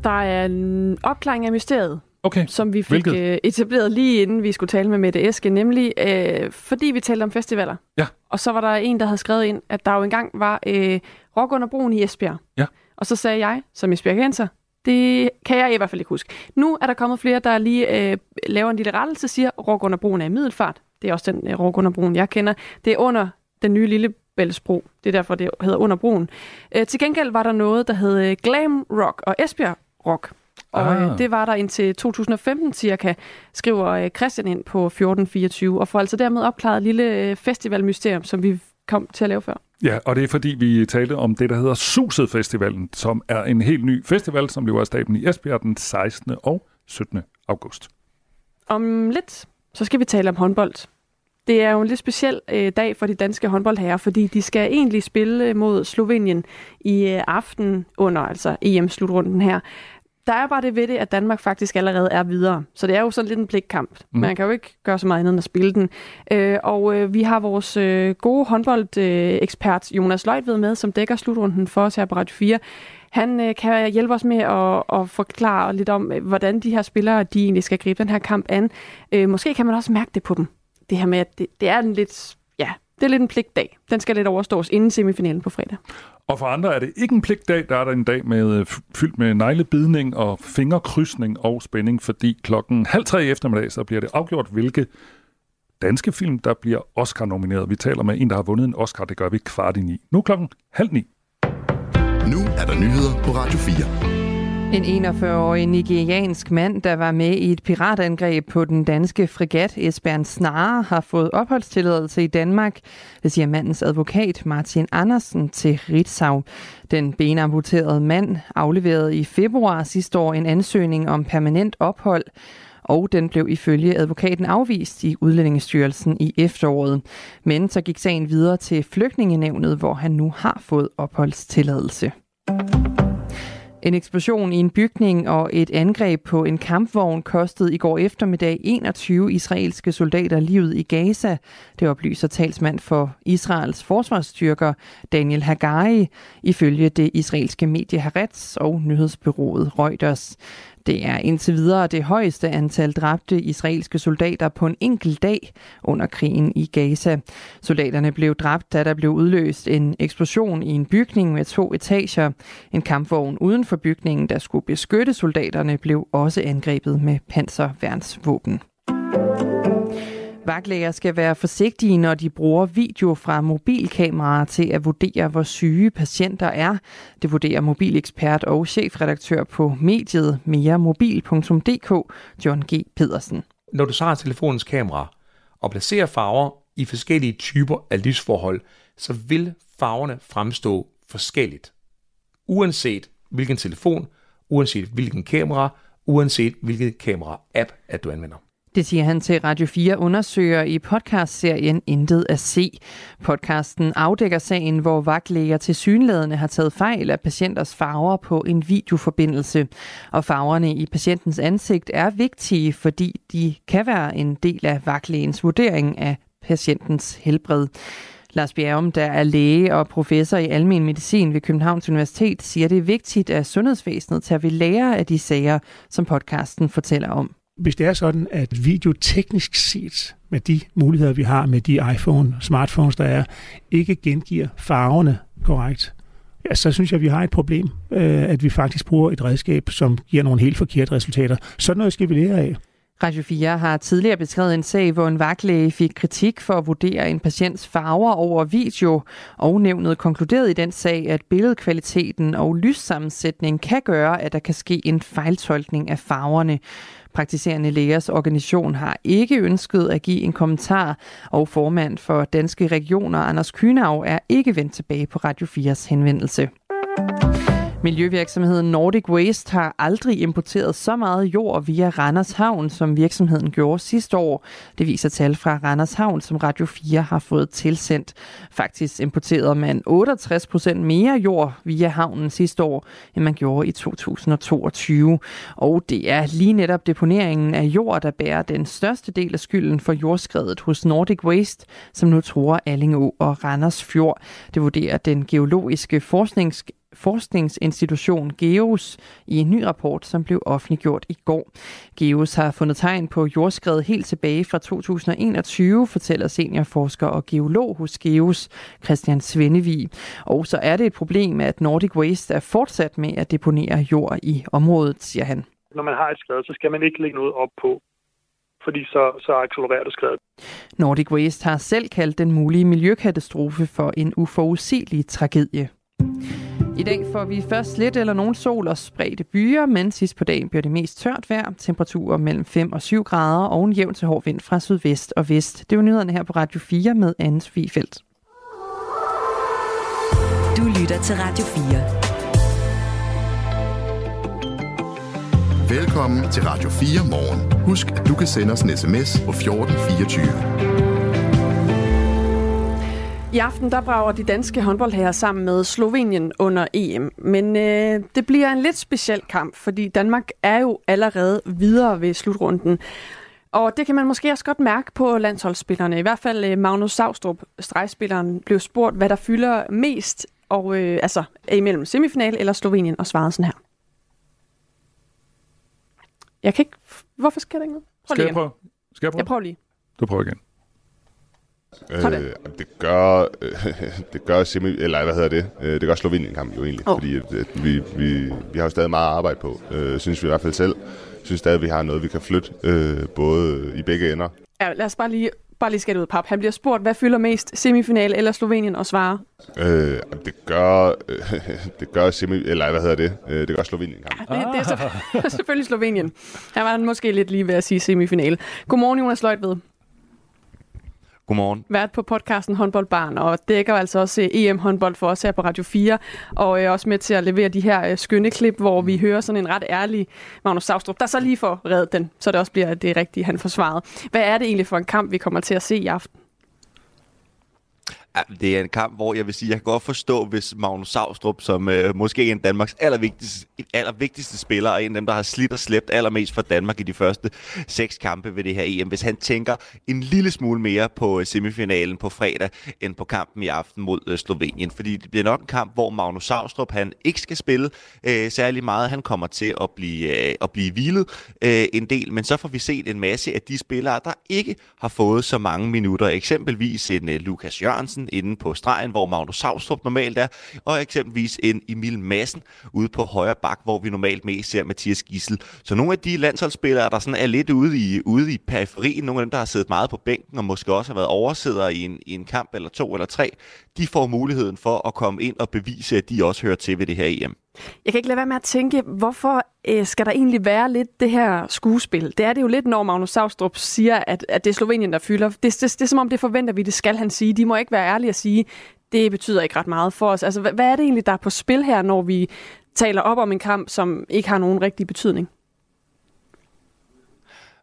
Der er en opklaring af mysteriet, Okay. som vi fik Hvilket? øh, etableret lige inden vi skulle tale med Mette Eske, nemlig øh, fordi vi talte om festivaler. Ja. Og så var der en, der havde skrevet ind, at der jo engang var øh, rock under broen i Esbjerg. Ja. Og så sagde jeg, som Esbjergenser, det kan jeg i hvert fald ikke huske. Nu er der kommet flere, der lige øh, laver en lille rettelse, siger, rock under broen er i middelfart. Det er også den øh, rock under broen, jeg kender. Det er under den nye lille Bælsbro. Det er derfor, det hedder under broen. Øh, til gengæld var der noget, der hed øh, Glam Rock og Esbjerg Rock. Og Ah. øh, det var der indtil 2015 cirka, skriver øh, Christian ind på 1424, og får altså dermed opklaret et lille øh, festivalmysterium, som vi kom til at lave før. Ja, og det er fordi, vi talte om det, der hedder Suset Festivalen, som er en helt ny festival, som lever af staben i Esbjerg den 16. og 17. august. Om lidt, så skal vi tale om håndbold. Det er jo en lidt speciel øh, dag for de danske håndboldherrer, fordi de skal egentlig spille mod Slovenien i øh, aften under altså EM-slutrunden her. Der er bare det ved det, at Danmark faktisk allerede er videre. Så det er jo sådan lidt en pligtkamp. Mm. Man kan jo ikke gøre så meget andet end at spille den. Øh, og øh, vi har vores øh, gode håndboldekspert øh, Jonas Løjtved med, som dækker slutrunden for os her på Radio 4. Han øh, kan hjælpe os med at, at forklare lidt om, øh, hvordan de her spillere de egentlig skal gribe den her kamp an. Øh, måske kan man også mærke det på dem. Det her med, at det, det er en lidt, det er lidt en pligtdag. Den skal lidt overstås inden semifinalen på fredag. Og for andre er det ikke en pligtdag, der er der en dag med, øh, fyldt med neglebidning og fingerkrydsning og spænding, fordi klokken halv tre i eftermiddag, så bliver det afgjort, hvilke danske film, der bliver Oscar-nomineret. Vi taler med en, der har vundet en Oscar, det gør vi kvart i ni. Nu klokken halv ni. Nu er der nyheder på Radio 4. En 41-årig nigeriansk mand, der var med i et piratangreb på den danske fregat Esbern Snare, har fået opholdstilladelse i Danmark. Det siger mandens advokat Martin Andersen til Ritzau. Den benamputerede mand afleverede i februar sidste år en ansøgning om permanent ophold og den blev ifølge advokaten afvist i Udlændingestyrelsen i efteråret. Men så gik sagen videre til flygtningenævnet, hvor han nu har fået opholdstilladelse. En eksplosion i en bygning og et angreb på en kampvogn kostede i går eftermiddag 21 israelske soldater livet i Gaza. Det oplyser talsmand for Israels forsvarsstyrker Daniel Hagari, ifølge det israelske medie Haaretz og nyhedsbyrået Reuters. Det er indtil videre det højeste antal dræbte israelske soldater på en enkelt dag under krigen i Gaza. Soldaterne blev dræbt, da der blev udløst en eksplosion i en bygning med to etager. En kampvogn uden for bygningen, der skulle beskytte soldaterne, blev også angrebet med panserværnsvåben. Vagtlæger skal være forsigtige, når de bruger video fra mobilkameraer til at vurdere, hvor syge patienter er. Det vurderer mobilekspert og chefredaktør på mediet meremobil.dk, John G. Pedersen. Når du så har telefonens kamera og placerer farver i forskellige typer af lysforhold, så vil farverne fremstå forskelligt. Uanset hvilken telefon, uanset hvilken kamera, uanset hvilket kamera-app, at du anvender. Det siger han til Radio 4 undersøger i podcastserien Intet at se. Podcasten afdækker sagen, hvor vagtlæger til synlædende har taget fejl af patienters farver på en videoforbindelse. Og farverne i patientens ansigt er vigtige, fordi de kan være en del af vagtlægens vurdering af patientens helbred. Lars Bjergum, der er læge og professor i almen medicin ved Københavns Universitet, siger, det er vigtigt, at sundhedsvæsenet tager ved lære af de sager, som podcasten fortæller om hvis det er sådan, at video teknisk set, med de muligheder, vi har med de iPhone, smartphones, der er, ikke gengiver farverne korrekt, ja, så synes jeg, at vi har et problem, øh, at vi faktisk bruger et redskab, som giver nogle helt forkerte resultater. Sådan noget skal vi lære af. Radio 4 har tidligere beskrevet en sag, hvor en vagtlæge fik kritik for at vurdere en patients farver over video, og nævnet konkluderede i den sag, at billedkvaliteten og lyssammensætning kan gøre, at der kan ske en fejltolkning af farverne. Praktiserende lægers organisation har ikke ønsket at give en kommentar, og formand for Danske Regioner, Anders Kynav, er ikke vendt tilbage på Radio 4's henvendelse. Miljøvirksomheden Nordic Waste har aldrig importeret så meget jord via Randers Havn, som virksomheden gjorde sidste år. Det viser tal fra Randers Havn, som Radio 4 har fået tilsendt. Faktisk importerede man 68 procent mere jord via havnen sidste år, end man gjorde i 2022. Og det er lige netop deponeringen af jord, der bærer den største del af skylden for jordskredet hos Nordic Waste, som nu tror Allingå og Randers Fjord. Det vurderer den geologiske forsknings forskningsinstitution GEOS i en ny rapport, som blev offentliggjort i går. GEOS har fundet tegn på jordskred helt tilbage fra 2021, fortæller seniorforsker og geolog hos GEOS, Christian Svendevig. Og så er det et problem, at Nordic Waste er fortsat med at deponere jord i området, siger han. Når man har et skred, så skal man ikke lægge noget op på, fordi så, så accelererer det skredet. Nordic Waste har selv kaldt den mulige miljøkatastrofe for en uforudsigelig tragedie. I dag får vi først lidt eller nogen sol og spredte byer, men sidst på dagen bliver det mest tørt vejr. Temperaturer mellem 5 og 7 grader og en jævn til hård vind fra sydvest og vest. Det er jo nyhederne her på Radio 4 med Anne Sofie Felt. Du lytter til Radio 4. Velkommen til Radio 4 morgen. Husk, at du kan sende os en sms på 1424. I aften der brager de danske håndboldherrer sammen med Slovenien under EM. Men øh, det bliver en lidt speciel kamp, fordi Danmark er jo allerede videre ved slutrunden. Og det kan man måske også godt mærke på landsholdsspillerne. I hvert fald øh, Magnus Savstrup, stregspilleren, blev spurgt, hvad der fylder mest, og øh, altså imellem semifinal eller Slovenien, og svarede sådan her. Jeg kan ikke... Hvorfor sker der ikke noget? Prøv Skal jeg prøve? Skal jeg prøve? Jeg prøver lige. Du prøver igen. Sådan. Øh, det gør, øh, det gør semi, eller hvad hedder det? Øh, det gør Slovenien kamp jo egentlig, oh. fordi at, vi, vi, vi har jo stadig meget arbejde på, øh, synes vi i hvert fald selv. Synes stadig, at vi har noget, vi kan flytte, øh, både i begge ender. Ja, lad os bare lige, bare lige skætte ud, pap. Han bliver spurgt, hvad fylder mest, semifinal eller Slovenien, og svarer. Øh, det gør, øh, det gør semi, eller hvad hedder det? Øh, det gør Slovenien kamp. Det, det er selvfølgelig, selvfølgelig Slovenien. Her var han måske lidt lige ved at sige semifinale. Godmorgen, Jonas Løjtved. Godmorgen. Vært på podcasten Håndboldbarn, og dækker altså også øh, EM-håndbold for os her på Radio 4, og er også med til at levere de her øh, skønne klip, hvor vi hører sådan en ret ærlig Magnus Savstrup, der så lige får reddet den, så det også bliver det rigtige, han forsvaret. Hvad er det egentlig for en kamp, vi kommer til at se i aften? Ja, det er en kamp, hvor jeg vil sige, jeg kan godt forstå, hvis Magnus Savstrup, som øh, måske er en af Danmarks allervigtigste, allervigtigste spiller, og en af dem, der har slidt og slæbt allermest for Danmark i de første seks kampe ved det her EM, hvis han tænker en lille smule mere på øh, semifinalen på fredag, end på kampen i aften mod øh, Slovenien. Fordi det bliver nok en kamp, hvor Magnus Savstrup, han ikke skal spille øh, særlig meget. Han kommer til at blive, øh, at blive hvilet øh, en del, men så får vi set en masse af de spillere, der ikke har fået så mange minutter. Eksempelvis en øh, Lukas Jørgensen inde på stregen, hvor Magnus Savstrup normalt er, og eksempelvis en Emil Madsen ude på højre bak, hvor vi normalt mest ser Mathias Gissel. Så nogle af de landsholdsspillere, der sådan er lidt ude i, ude i periferien, nogle af dem, der har siddet meget på bænken, og måske også har været oversider i en, i en kamp eller to eller tre, de får muligheden for at komme ind og bevise, at de også hører til ved det her EM. Jeg kan ikke lade være med at tænke, hvorfor øh, skal der egentlig være lidt det her skuespil? Det er det jo lidt, når Magnus Savstrup siger, at, at det er Slovenien, der fylder. Det, det, det er som om, det forventer vi, det skal han sige. De må ikke være ærlige at sige, det betyder ikke ret meget for os. Altså, hvad, hvad er det egentlig, der er på spil her, når vi taler op om en kamp, som ikke har nogen rigtig betydning?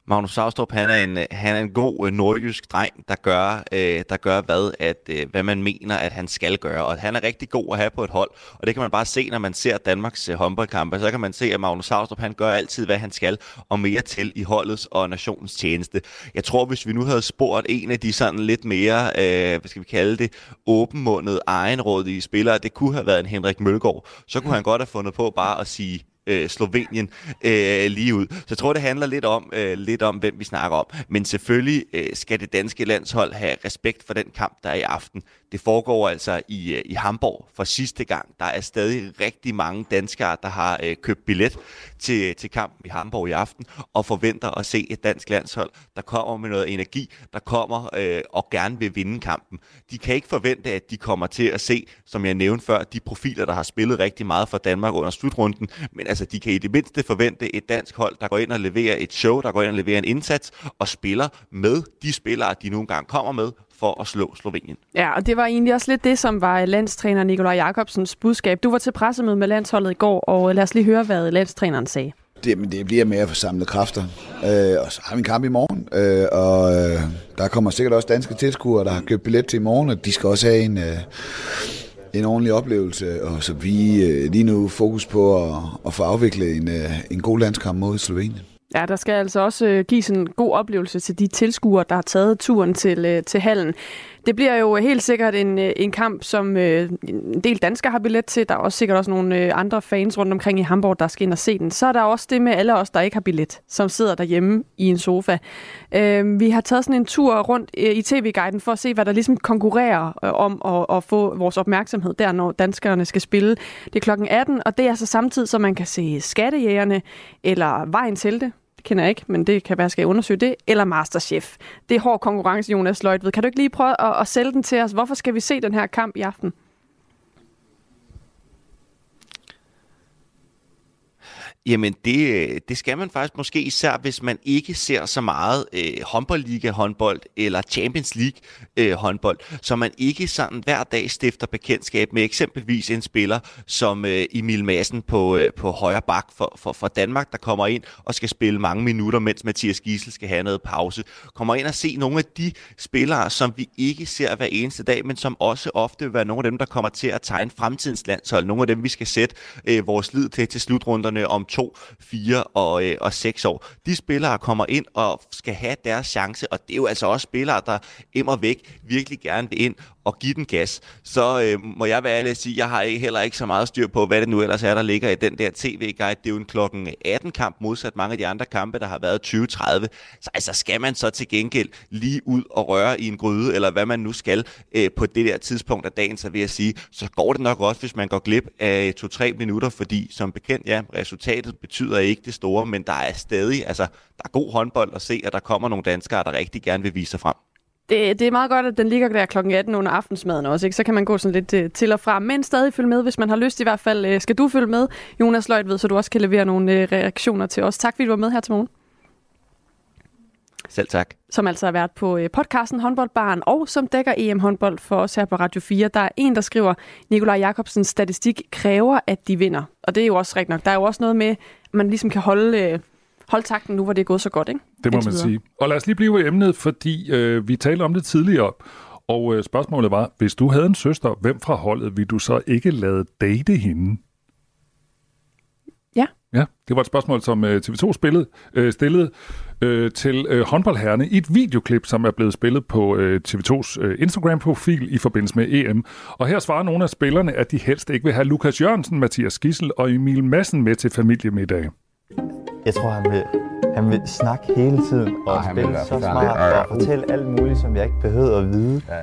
Magnus Saustrup, han er en, han er en god øh, nordjysk dreng, der gør, øh, der gør hvad, at, øh, hvad man mener, at han skal gøre. Og han er rigtig god at have på et hold, og det kan man bare se, når man ser Danmarks øh, håndboldkampe. Så kan man se, at Magnus Saustrup, han gør altid, hvad han skal, og mere til i holdets og nationens tjeneste. Jeg tror, hvis vi nu havde spurgt en af de sådan lidt mere, øh, hvad skal vi kalde det, åbenmundede, egenrådige spillere, det kunne have været en Henrik Mølgaard, så kunne han godt have fundet på bare at sige, øh, Slovenien øh, lige ud. Så jeg tror, det handler lidt om, øh, lidt om, hvem vi snakker om. Men selvfølgelig øh, skal det danske landshold have respekt for den kamp, der er i aften. Det foregår altså i, øh, i Hamburg for sidste gang. Der er stadig rigtig mange danskere, der har øh, købt billet til, til kampen i Hamburg i aften, og forventer at se et dansk landshold, der kommer med noget energi, der kommer øh, og gerne vil vinde kampen. De kan ikke forvente, at de kommer til at se, som jeg nævnte før, de profiler, der har spillet rigtig meget for Danmark under slutrunden, men altså, de kan i det mindste forvente et dansk hold, der går ind og leverer et show, der går ind og leverer en indsats, og spiller med de spillere, de nogle gange kommer med, for at slå Slovenien. Ja, og det var egentlig også lidt det, som var landstræner Nikolaj Jakobsens budskab. Du var til pressemøde med landsholdet i går, og lad os lige høre, hvad landstræneren sagde. Det, men det bliver med at forsamle kræfter. Øh, og så har vi en kamp i morgen, øh, og øh, der kommer sikkert også danske tilskuere, der har købt billet til i morgen, og de skal også have en, øh, en ordentlig oplevelse. Og så vi øh, lige nu fokus på at, at få afviklet en, øh, en god landskamp mod Slovenien. Ja, der skal altså også øh, gives en god oplevelse til de tilskuere, der har taget turen til, øh, til hallen. Det bliver jo helt sikkert en, øh, en kamp, som øh, en del danskere har billet til. Der er også sikkert også nogle øh, andre fans rundt omkring i Hamburg, der skal ind og se den. Så er der også det med alle os, der ikke har billet, som sidder derhjemme i en sofa. Øh, vi har taget sådan en tur rundt øh, i tv-guiden for at se, hvad der ligesom konkurrerer øh, om at, at få vores opmærksomhed der, når danskerne skal spille. Det er klokken 18, og det er altså samtidig, så man kan se Skattejægerne eller Vejen til det kender jeg ikke, men det kan være, skal jeg undersøge det, eller Masterchef. Det er hård konkurrence, Jonas Løjtved. Kan du ikke lige prøve at, at sælge den til os? Hvorfor skal vi se den her kamp i aften? Jamen, det, øh, det skal man faktisk måske især, hvis man ikke ser så meget øh, håndboldliga-håndbold eller Champions League-håndbold, øh, så man ikke sådan hver dag stifter bekendtskab med eksempelvis en spiller som øh, Emil Madsen på, øh, på højre bak for, for, for Danmark, der kommer ind og skal spille mange minutter, mens Mathias Gissel skal have noget pause. Kommer ind og se nogle af de spillere, som vi ikke ser hver eneste dag, men som også ofte vil være nogle af dem, der kommer til at tegne fremtidens landshold. Nogle af dem, vi skal sætte øh, vores lid til til slutrunderne om to, fire og, øh, og 6 år. De spillere kommer ind og skal have deres chance, og det er jo altså også spillere, der emmer væk virkelig gerne vil ind og give den gas, så øh, må jeg være ærlig at sige, jeg har ikke, heller ikke så meget styr på, hvad det nu ellers er, der ligger i den der tv-guide. Det er jo en klokken 18-kamp, modsat mange af de andre kampe, der har været 20-30. Så altså, skal man så til gengæld lige ud og røre i en gryde, eller hvad man nu skal øh, på det der tidspunkt af dagen, så vil jeg sige, så går det nok også, hvis man går glip af 2-3 minutter, fordi som bekendt, ja, resultatet betyder ikke det store, men der er stadig, altså, der er god håndbold at se, at der kommer nogle danskere, der rigtig gerne vil vise sig frem det, det er meget godt, at den ligger der kl. 18 under aftensmaden også, ikke? så kan man gå sådan lidt øh, til og fra, men stadig følge med, hvis man har lyst i hvert fald. Øh, skal du følge med, Jonas Løjt ved, så du også kan levere nogle øh, reaktioner til os. Tak fordi du var med her til morgen. Selv tak. Som altså har været på podcasten Håndboldbaren, og som dækker EM-håndbold for os her på Radio 4. Der er en, der skriver, Nikolaj Jakobsens statistik kræver, at de vinder. Og det er jo også rigtigt nok. Der er jo også noget med, at man ligesom kan holde holde takten nu, hvor det er gået så godt, ikke? Det må man sige. Og lad os lige blive i emnet, fordi øh, vi talte om det tidligere, og øh, spørgsmålet var, hvis du havde en søster, hvem fra holdet vil du så ikke lade date hende? Ja. Det var et spørgsmål, som øh, TV2 spillede, øh, stillede øh, til øh, håndboldherrene i et videoklip, som er blevet spillet på øh, TV2's øh, Instagram-profil i forbindelse med EM. Og her svarer nogle af spillerne, at de helst ikke vil have Lukas Jørgensen, Mathias Gissel og Emil Madsen med til familiemiddag. Jeg tror, han vil, han vil snakke hele tiden og Ej, spille så smart ja, ja. og fortælle alt muligt, som jeg ikke behøver at vide. Ja.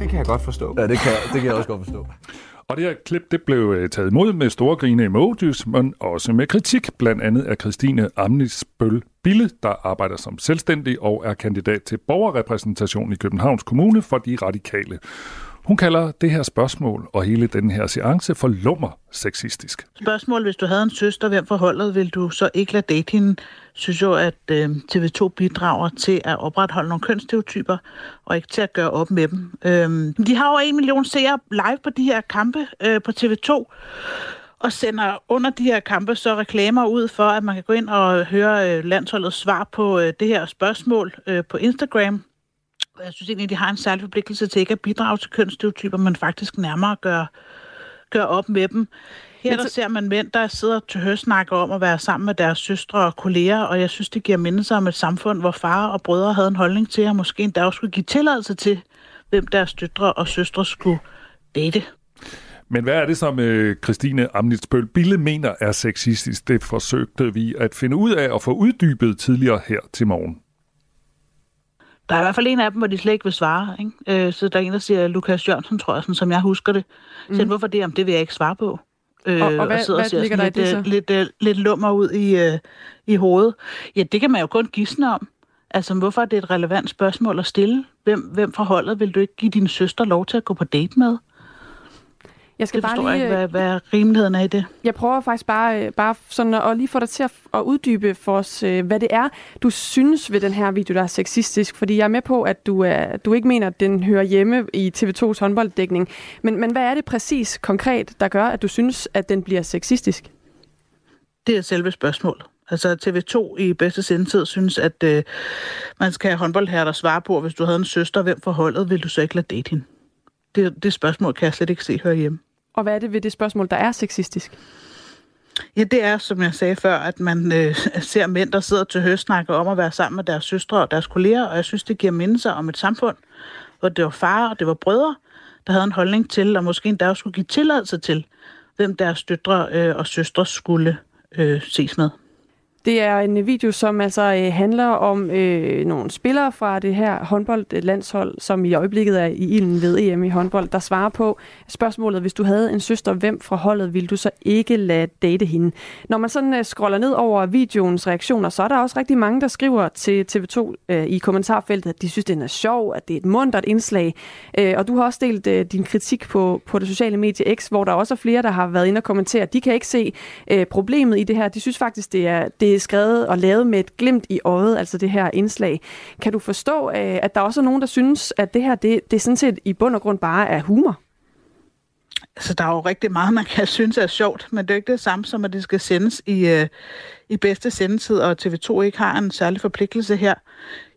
Det kan jeg godt forstå. Ja, det kan, det kan jeg også godt forstå. Og det her klip det blev øh, taget imod med store grine emojis, men også med kritik, blandt andet af Christine Amnisbøl Bille, der arbejder som selvstændig og er kandidat til borgerrepræsentation i Københavns Kommune for de radikale. Hun kalder det her spørgsmål og hele den her seance for lummer sexistisk. Spørgsmål, hvis du havde en søster, hvem forholdet vil du så ikke lade date hende? Synes jo, at øh, TV2 bidrager til at opretholde nogle kønsstereotyper, og ikke til at gøre op med dem. Øh, de har jo en million seere live på de her kampe øh, på TV2, og sender under de her kampe så reklamer ud for, at man kan gå ind og høre øh, landsholdets svar på øh, det her spørgsmål øh, på Instagram. Jeg synes egentlig, at de har en særlig forpligtelse til ikke at bidrage til kønsstereotyper, men faktisk nærmere gøre, gøre op med dem. Her der ser man mænd, der sidder til høsnakker om at være sammen med deres søstre og kolleger, og jeg synes, det giver mindelser om et samfund, hvor far og brødre havde en holdning til, at måske endda også skulle give tilladelse til, hvem deres døtre og søstre skulle date. Men hvad er det, som øh, Christine Amnitsbøl Bille mener er sexistisk? Det forsøgte vi at finde ud af og få uddybet tidligere her til morgen. Der er i hvert fald en af dem, hvor de slet ikke vil svare. Ikke? Øh, så der er en, der siger Lukas Jørgensen, tror jeg, sådan, som jeg husker det. Mm. Så hvorfor det? Om det vil jeg ikke svare på. Øh, og, og, hvad, og sidder hvad og der lidt, det så? Lidt, lidt, lidt lummer ud i, øh, i hovedet. Ja, det kan man jo kun gisne om. Altså, hvorfor er det et relevant spørgsmål at stille? Hvem, hvem fra holdet vil du ikke give din søster lov til at gå på date med? Jeg skal det bare lige, ikke, hvad, hvad rimeligheden er i det. Jeg prøver faktisk bare, øh, bare sådan at lige få dig til at, at uddybe for os, øh, hvad det er, du synes ved den her video, der er sexistisk. Fordi jeg er med på, at du, er, du ikke mener, at den hører hjemme i TV2's håndbolddækning. Men, men hvad er det præcis konkret, der gør, at du synes, at den bliver sexistisk? Det er selve spørgsmålet. Altså TV2 i bedste sendetid synes, at øh, man skal have håndboldherrer, der svare på, hvis du havde en søster, hvem forholdet, vil du så ikke lade date hende? Det, det spørgsmål kan jeg slet ikke se høre hjemme. Og hvad er det ved det spørgsmål, der er sexistisk? Ja, det er, som jeg sagde før, at man øh, ser mænd, der sidder til høstsnakker om at være sammen med deres søstre og deres kolleger, og jeg synes, det giver mindelser om et samfund, hvor det var far og det var brødre, der havde en holdning til, og måske endda skulle give tilladelse til, hvem deres døtre øh, og søstre skulle øh, ses med. Det er en video, som altså øh, handler om øh, nogle spillere fra det her håndboldlandshold, som i øjeblikket er i ilden ved EM i håndbold, der svarer på spørgsmålet, hvis du havde en søster, hvem fra holdet ville du så ikke lade date hende? Når man sådan øh, scroller ned over videoens reaktioner, så er der også rigtig mange, der skriver til TV2 øh, i kommentarfeltet, at de synes, det er sjov, at det er et mundret indslag. Øh, og du har også delt øh, din kritik på, på det sociale medie X, hvor der også er flere, der har været inde og kommentere. De kan ikke se øh, problemet i det her. De synes faktisk, det er, det er skrevet og lavet med et glimt i øjet, altså det her indslag. Kan du forstå, øh, at der også er nogen, der synes, at det her, det, det er sådan set i bund og grund bare er humor? Altså, der er jo rigtig meget, man kan synes er sjovt, men det er ikke det samme som, at det skal sendes i, øh, i bedste sendetid, og TV2 ikke har en særlig forpligtelse her.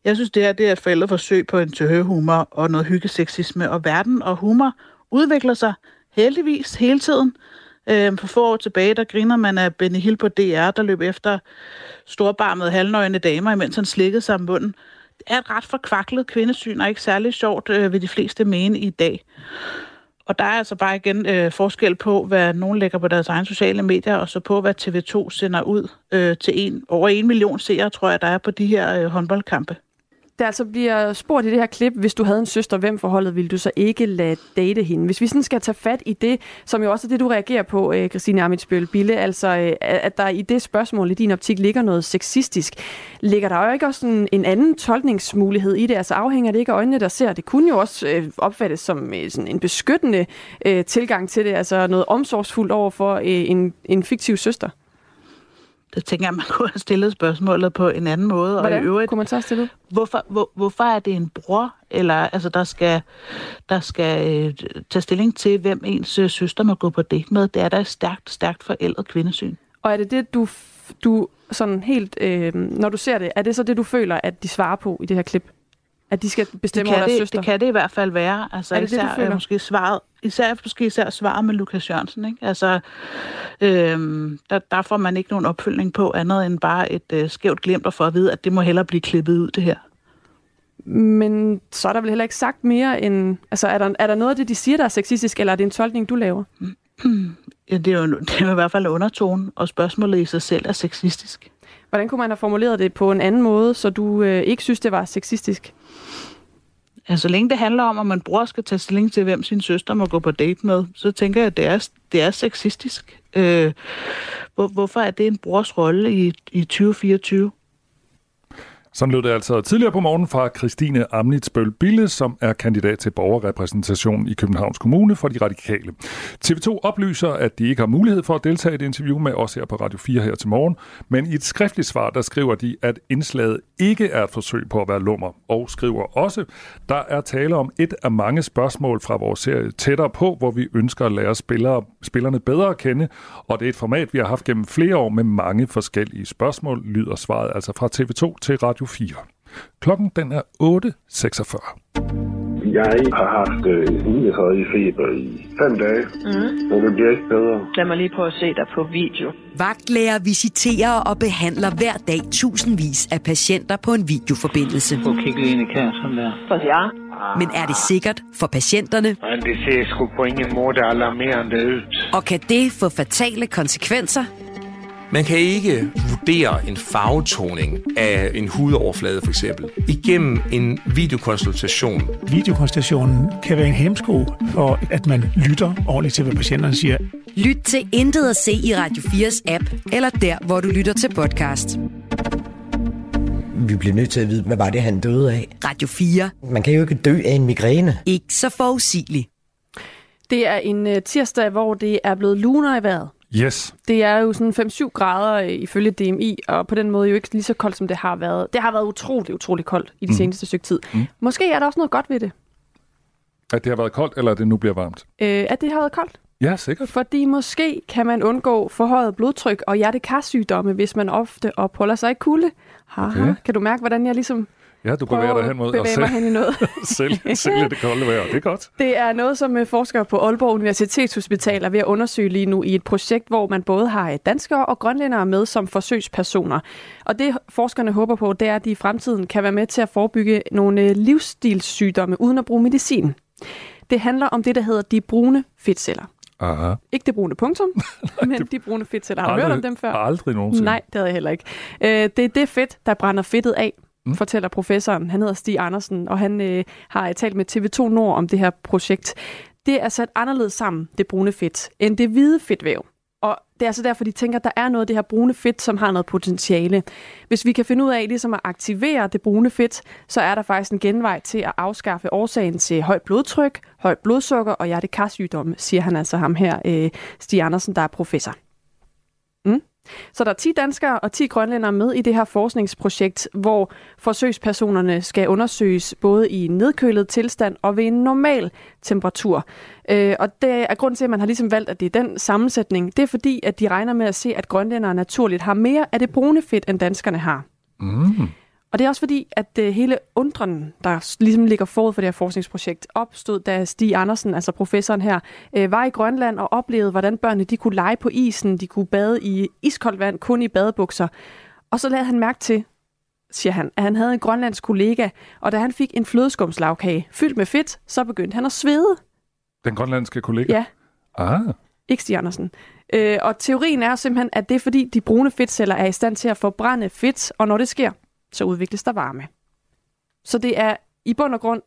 Jeg synes, det her det er et forældreforsøg på en tøhøhumor og noget hyggeseksisme, og verden og humor udvikler sig heldigvis hele tiden. Øh, for få år tilbage, der griner man af Benny Hill på DR, der løb efter storbarmede halvnøgne damer, imens han slikkede sig om munden. Det er et ret forkvaklet kvindesyn, og ikke særlig sjovt øh, ved de fleste mene i dag. Og der er altså bare igen øh, forskel på, hvad nogen lægger på deres egne sociale medier, og så på, hvad TV2 sender ud øh, til en, over en million seere, tror jeg, der er på de her øh, håndboldkampe. Der altså bliver spurgt i det her klip, hvis du havde en søster, hvem forholdet ville du så ikke lade date hende? Hvis vi sådan skal tage fat i det, som jo også er det, du reagerer på, øh, Christine Amitsbøl Bille, altså øh, at der i det spørgsmål i din optik ligger noget sexistisk. Ligger der jo ikke også en, en anden tolkningsmulighed i det? Altså afhænger det ikke af øjnene, der ser? Det kunne jo også øh, opfattes som øh, sådan en beskyttende øh, tilgang til det, altså noget omsorgsfuldt over for øh, en, en fiktiv søster. Det tænker jeg, man kunne have stillet spørgsmålet på en anden måde. Hvordan og i øvrigt, kunne man så have stillet? Hvorfor, hvor, hvorfor er det en bror, eller, altså, der skal, der skal øh, tage stilling til, hvem ens øh, søster må gå på date med? Det er da et stærkt, stærkt forældet kvindesyn. Og er det det, du, du sådan helt, øh, når du ser det, er det så det, du føler, at de svarer på i det her klip? At de skal bestemme det over deres det, søster? Det kan det i hvert fald være. Altså, Er det det, især, du føler? øh, måske svaret, især, måske især svaret med Lukas Jørgensen. Ikke? Altså, øhm, der, der får man ikke nogen opfølgning på andet end bare et øh, skævt glimt og for at vide, at det må hellere blive klippet ud, det her. Men så er der vel heller ikke sagt mere end... Altså, er der, er der noget af det, de siger, der er sexistisk, eller er det en tolkning, du laver? Ja, det, er jo, det er jo i hvert fald undertone, og spørgsmålet i sig selv er sexistisk. Hvordan kunne man have formuleret det på en anden måde, så du øh, ikke synes, det var sexistisk? Altså, så længe det handler om, at man bror skal tage stilling til, hvem sin søster må gå på date med, så tænker jeg, at det er, det er sexistisk. Øh, hvor, hvorfor er det en brors rolle i, i 2024? Sådan lød det altså tidligere på morgen fra Christine Amnitsbøl Bille, som er kandidat til borgerrepræsentation i Københavns Kommune for de radikale. TV2 oplyser, at de ikke har mulighed for at deltage i et interview med os her på Radio 4 her til morgen, men i et skriftligt svar, der skriver de, at indslaget ikke er et forsøg på at være lummer, og skriver også, der er tale om et af mange spørgsmål fra vores serie tættere på, hvor vi ønsker at lære spillere, spillerne bedre at kende, og det er et format, vi har haft gennem flere år med mange forskellige spørgsmål, lyder svaret altså fra TV2 til Radio 4. Klokken den er 8.46. Jeg har haft øh, 39 feber i fem dage, Mm. men det bliver ikke bedre. Lad mig lige prøve at se dig på video. Vagtlæger visiterer og behandler hver dag tusindvis af patienter på en videoforbindelse. Prøv at kigge lige ind i kassen der. For ja. Men er det sikkert for patienterne? Men det ser sgu på ingen måde alarmerende ud. Og kan det få fatale konsekvenser? Man kan ikke vurdere en farvetoning af en hudoverflade for eksempel igennem en videokonsultation. Videokonstellationen kan være en hemsko for, at man lytter ordentligt til, hvad patienterne siger. Lyt til Intet at se i Radio 4's app, eller der, hvor du lytter til podcast. Vi bliver nødt til at vide, hvad var det, han døde af? Radio 4. Man kan jo ikke dø af en migræne. Ikke så forudsigeligt. Det er en uh, tirsdag, hvor det er blevet luner i vejret. Yes. Det er jo sådan 5-7 grader øh, ifølge DMI, og på den måde jo ikke lige så koldt, som det har været. Det har været utrolig, utrolig koldt i de Mm. seneste stykke tid. Mm. Måske er der også noget godt ved det, At det har været koldt, eller at det nu bliver varmt? øh, at det har været koldt. Ja, sikkert. Fordi måske kan man undgå forhøjet blodtryk og hjertekarsygdomme, hvis man ofte opholder sig i kulde. Haha. Okay. Kan du mærke, hvordan jeg ligesom Ja, du bevæger dig at hen mod bevæge mig hen i noget? selv, selv det kolde vejr. Det er godt. Det er noget, som øh, forskere på Aalborg Universitetshospital er ved at undersøge lige nu i et projekt, hvor man både har øh, danskere og grønlændere med som forsøgspersoner. Og det forskerne håber på, det er, at de i fremtiden kan være med til at forebygge nogle øh, livsstilssygdomme uden at bruge medicin. Det handler om det, der hedder de brune fedtceller. Aha. Ikke det brune punktum, men de brune fedtceller. Har du Aldrig- hørt om dem før? aldrig nogensinde. Nej, det havde jeg heller ikke. Øh, det er det fedt, der brænder fedtet af, mm. fortæller professoren. Han hedder Stig Andersen, og han øh, har øh, talt med TV2 Nord om det her projekt. Det er sat anderledes sammen, det brune fedt, end det hvide fedtvæv. Og det er altså derfor, de tænker, at der er noget af det her brune fedt, som har noget potentiale. Hvis vi kan finde ud af ligesom at aktivere det brune fedt, så er der faktisk en genvej til at afskaffe årsagen til højt blodtryk, højt blodsukker og hjertekarsygdomme, siger han altså ham her, øh, Stig Andersen, der er professor. Mm. Så der er 10 danskere og 10 grønlændere med i det her forskningsprojekt, hvor forsøgspersonerne skal undersøges både i nedkølet tilstand og ved en normal temperatur. Øh, og det er grund til, at man har ligesom valgt, at det er den sammensætning. Det er fordi, at de regner med at se, at grønlændere naturligt har mere af det brune fedt, end danskerne har. Mm. Og det er også fordi, at øh, hele undren, der ligesom ligger forud for det her forskningsprojekt, opstod, da Stig Andersen, altså professoren her, øh, var i Grønland og oplevede, hvordan børnene de kunne lege på isen, de kunne bade i iskoldt vand, kun i badebukser. Og så lagde han mærke til, siger han, at han havde en grønlandsk kollega, og da han fik en flødeskumslagkage fyldt med fedt, så begyndte han at svede. Den grønlandske kollega? Ja, Ah. ikke Stig Andersen. Øh, og teorien er simpelthen, at det er fordi, de brune fedtceller er i stand til at forbrænde fedt, og når det sker, så udvikles der varme. Så det er i bund og grund,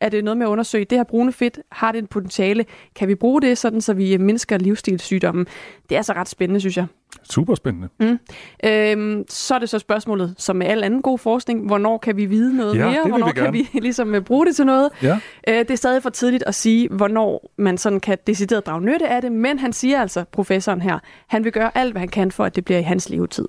at det er noget med at undersøge, det her brune fedt, har det en potentiale? Kan vi bruge det, sådan så vi mindsker livsstilssygdommen? Det er altså ret spændende, synes jeg. Super spændende. Mm. Øhm, så er det så spørgsmålet, som med al anden god forskning, hvornår kan vi vide noget Ja, mere? Hvornår vi kan vi ligesom øh, bruge det til noget? Ja. Øh, det er stadig for tidligt at sige, hvornår man sådan kan decideret drage nytte af det, men han siger altså, professoren her, han vil gøre alt, hvad han kan for, at det bliver i hans levetid.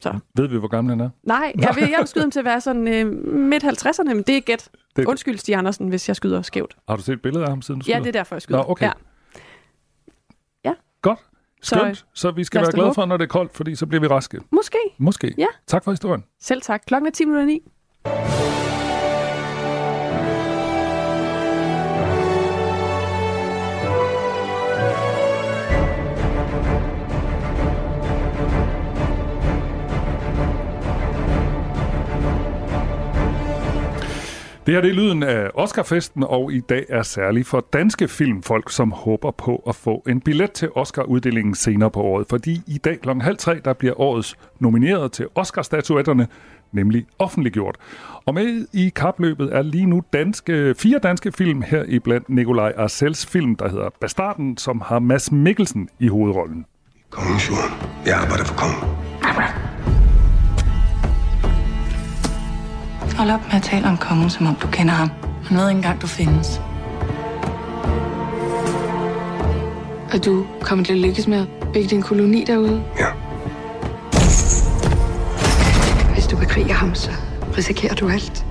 Så. Ved vi, hvor gammel han er? Nej, jeg vil, jeg vil skyde ham til at være sådan øh, midt 50'erne, men det er gæt. Det- Undskyld, Stig Andersen, hvis jeg skyder skævt. Har du set et billede af ham siden du Ja, skyder? det er derfor, jeg skyder. Nå, okay. Ja. Ja. Godt. Så, Skønt. Så, vi skal være glade for, når det er koldt, fordi så bliver vi raske. Måske. Måske. Ja. Tak for historien. Selv tak. Klokken er 10 Det her det er lyden af Oscarfesten, og i dag er særlig for danske filmfolk, som håber på at få en billet til Oscar-uddelingen senere på året. Fordi i dag kl. halv tre, der bliver årets nomineret til Oscar-statuetterne, nemlig offentliggjort. Og med i kapløbet er lige nu danske, fire danske film her i blandt Nikolaj Arcels film, der hedder Bastarden, som har Mads Mikkelsen i hovedrollen. Kongens jord. Jeg arbejder for kongen. Hold op med at tale om kongen, som om du kender ham. Han ved ikke engang, du findes. Og du kommer til at lykkes med at bygge din koloni derude? Ja. Hvis du bekriger ham, så risikerer du alt.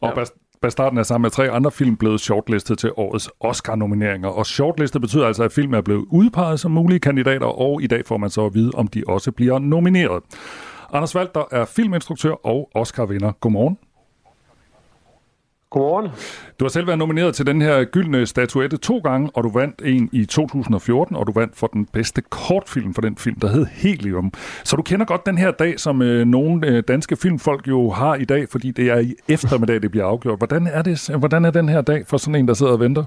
Og Bas- Bastarden er sammen med tre andre film blevet shortlistet til årets Oscar-nomineringer. Og shortlistet betyder altså, at filmen er blevet udpeget som mulige kandidater, og i dag får man så at vide, om de også bliver nomineret. Anders Walter er filminstruktør og Oscar-vinder. Godmorgen. Godmorgen. Du har selv været nomineret til den her gyldne statuette to gange, og du vandt en i 2014, og du vandt for den bedste kortfilm for den film, der hed Helium. Så du kender godt den her dag, som øh, nogle øh, danske filmfolk jo har i dag, fordi det er i eftermiddag, det bliver afgjort. Hvordan er, det, hvordan er den her dag for sådan en, der sidder og venter?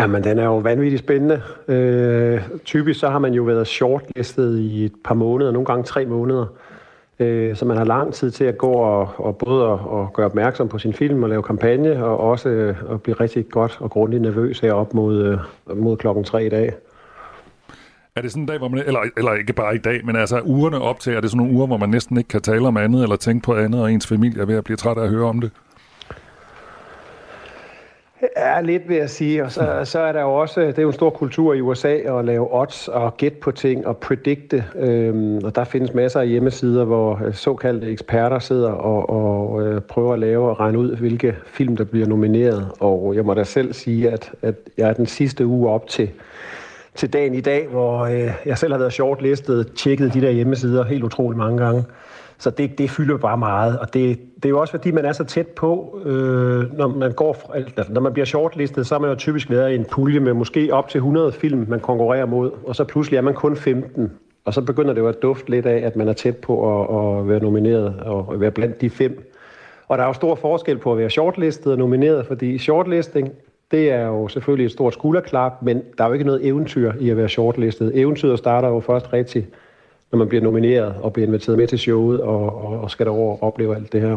Jamen, den er jo vanvittigt spændende. Øh, typisk så har man jo været shortlistet i et par måneder, nogle gange tre måneder. Øh, så man har lang tid til at gå og, og både at, gøre opmærksom på sin film og lave kampagne, og også øh, at blive rigtig godt og grundigt nervøs herop mod, øh, mod klokken tre i dag. Er det sådan en dag, hvor man, eller, eller ikke bare i dag, men altså ugerne op til, er det sådan nogle uger, hvor man næsten ikke kan tale om andet, eller tænke på andet, og ens familie er ved at blive træt af at høre om det? Ja, lidt vil jeg sige. Og så, så er der jo også, det er jo en stor kultur i USA at lave odds og gætte på ting og predikte. Øhm, og der findes masser af hjemmesider, hvor øh, såkaldte eksperter sidder og, og øh, prøver at lave og regne ud, hvilke film, der bliver nomineret. Og jeg må da selv sige, at, at jeg er den sidste uge op til, til dagen i dag, hvor øh, jeg selv har været shortlistet, tjekket de der hjemmesider helt utrolig mange gange. Så det, det fylder bare meget, og det, det er jo også fordi, man er så tæt på, øh, når man går, fra- altså, når man bliver shortlistet, så har man jo typisk været i en pulje med måske op til 100 film, man konkurrerer mod, og så pludselig er man kun 15, og så begynder det jo at dufte lidt af, at man er tæt på at, at være nomineret og være blandt de fem. Og der er jo stor forskel på at være shortlistet og nomineret, fordi shortlisting, det er jo selvfølgelig et stort skulderklap, men der er jo ikke noget eventyr i at være shortlistet. Eventyret starter jo først rigtigt, når man bliver nomineret og bliver inviteret med til showet og, og, og skal derover opleve alt det her.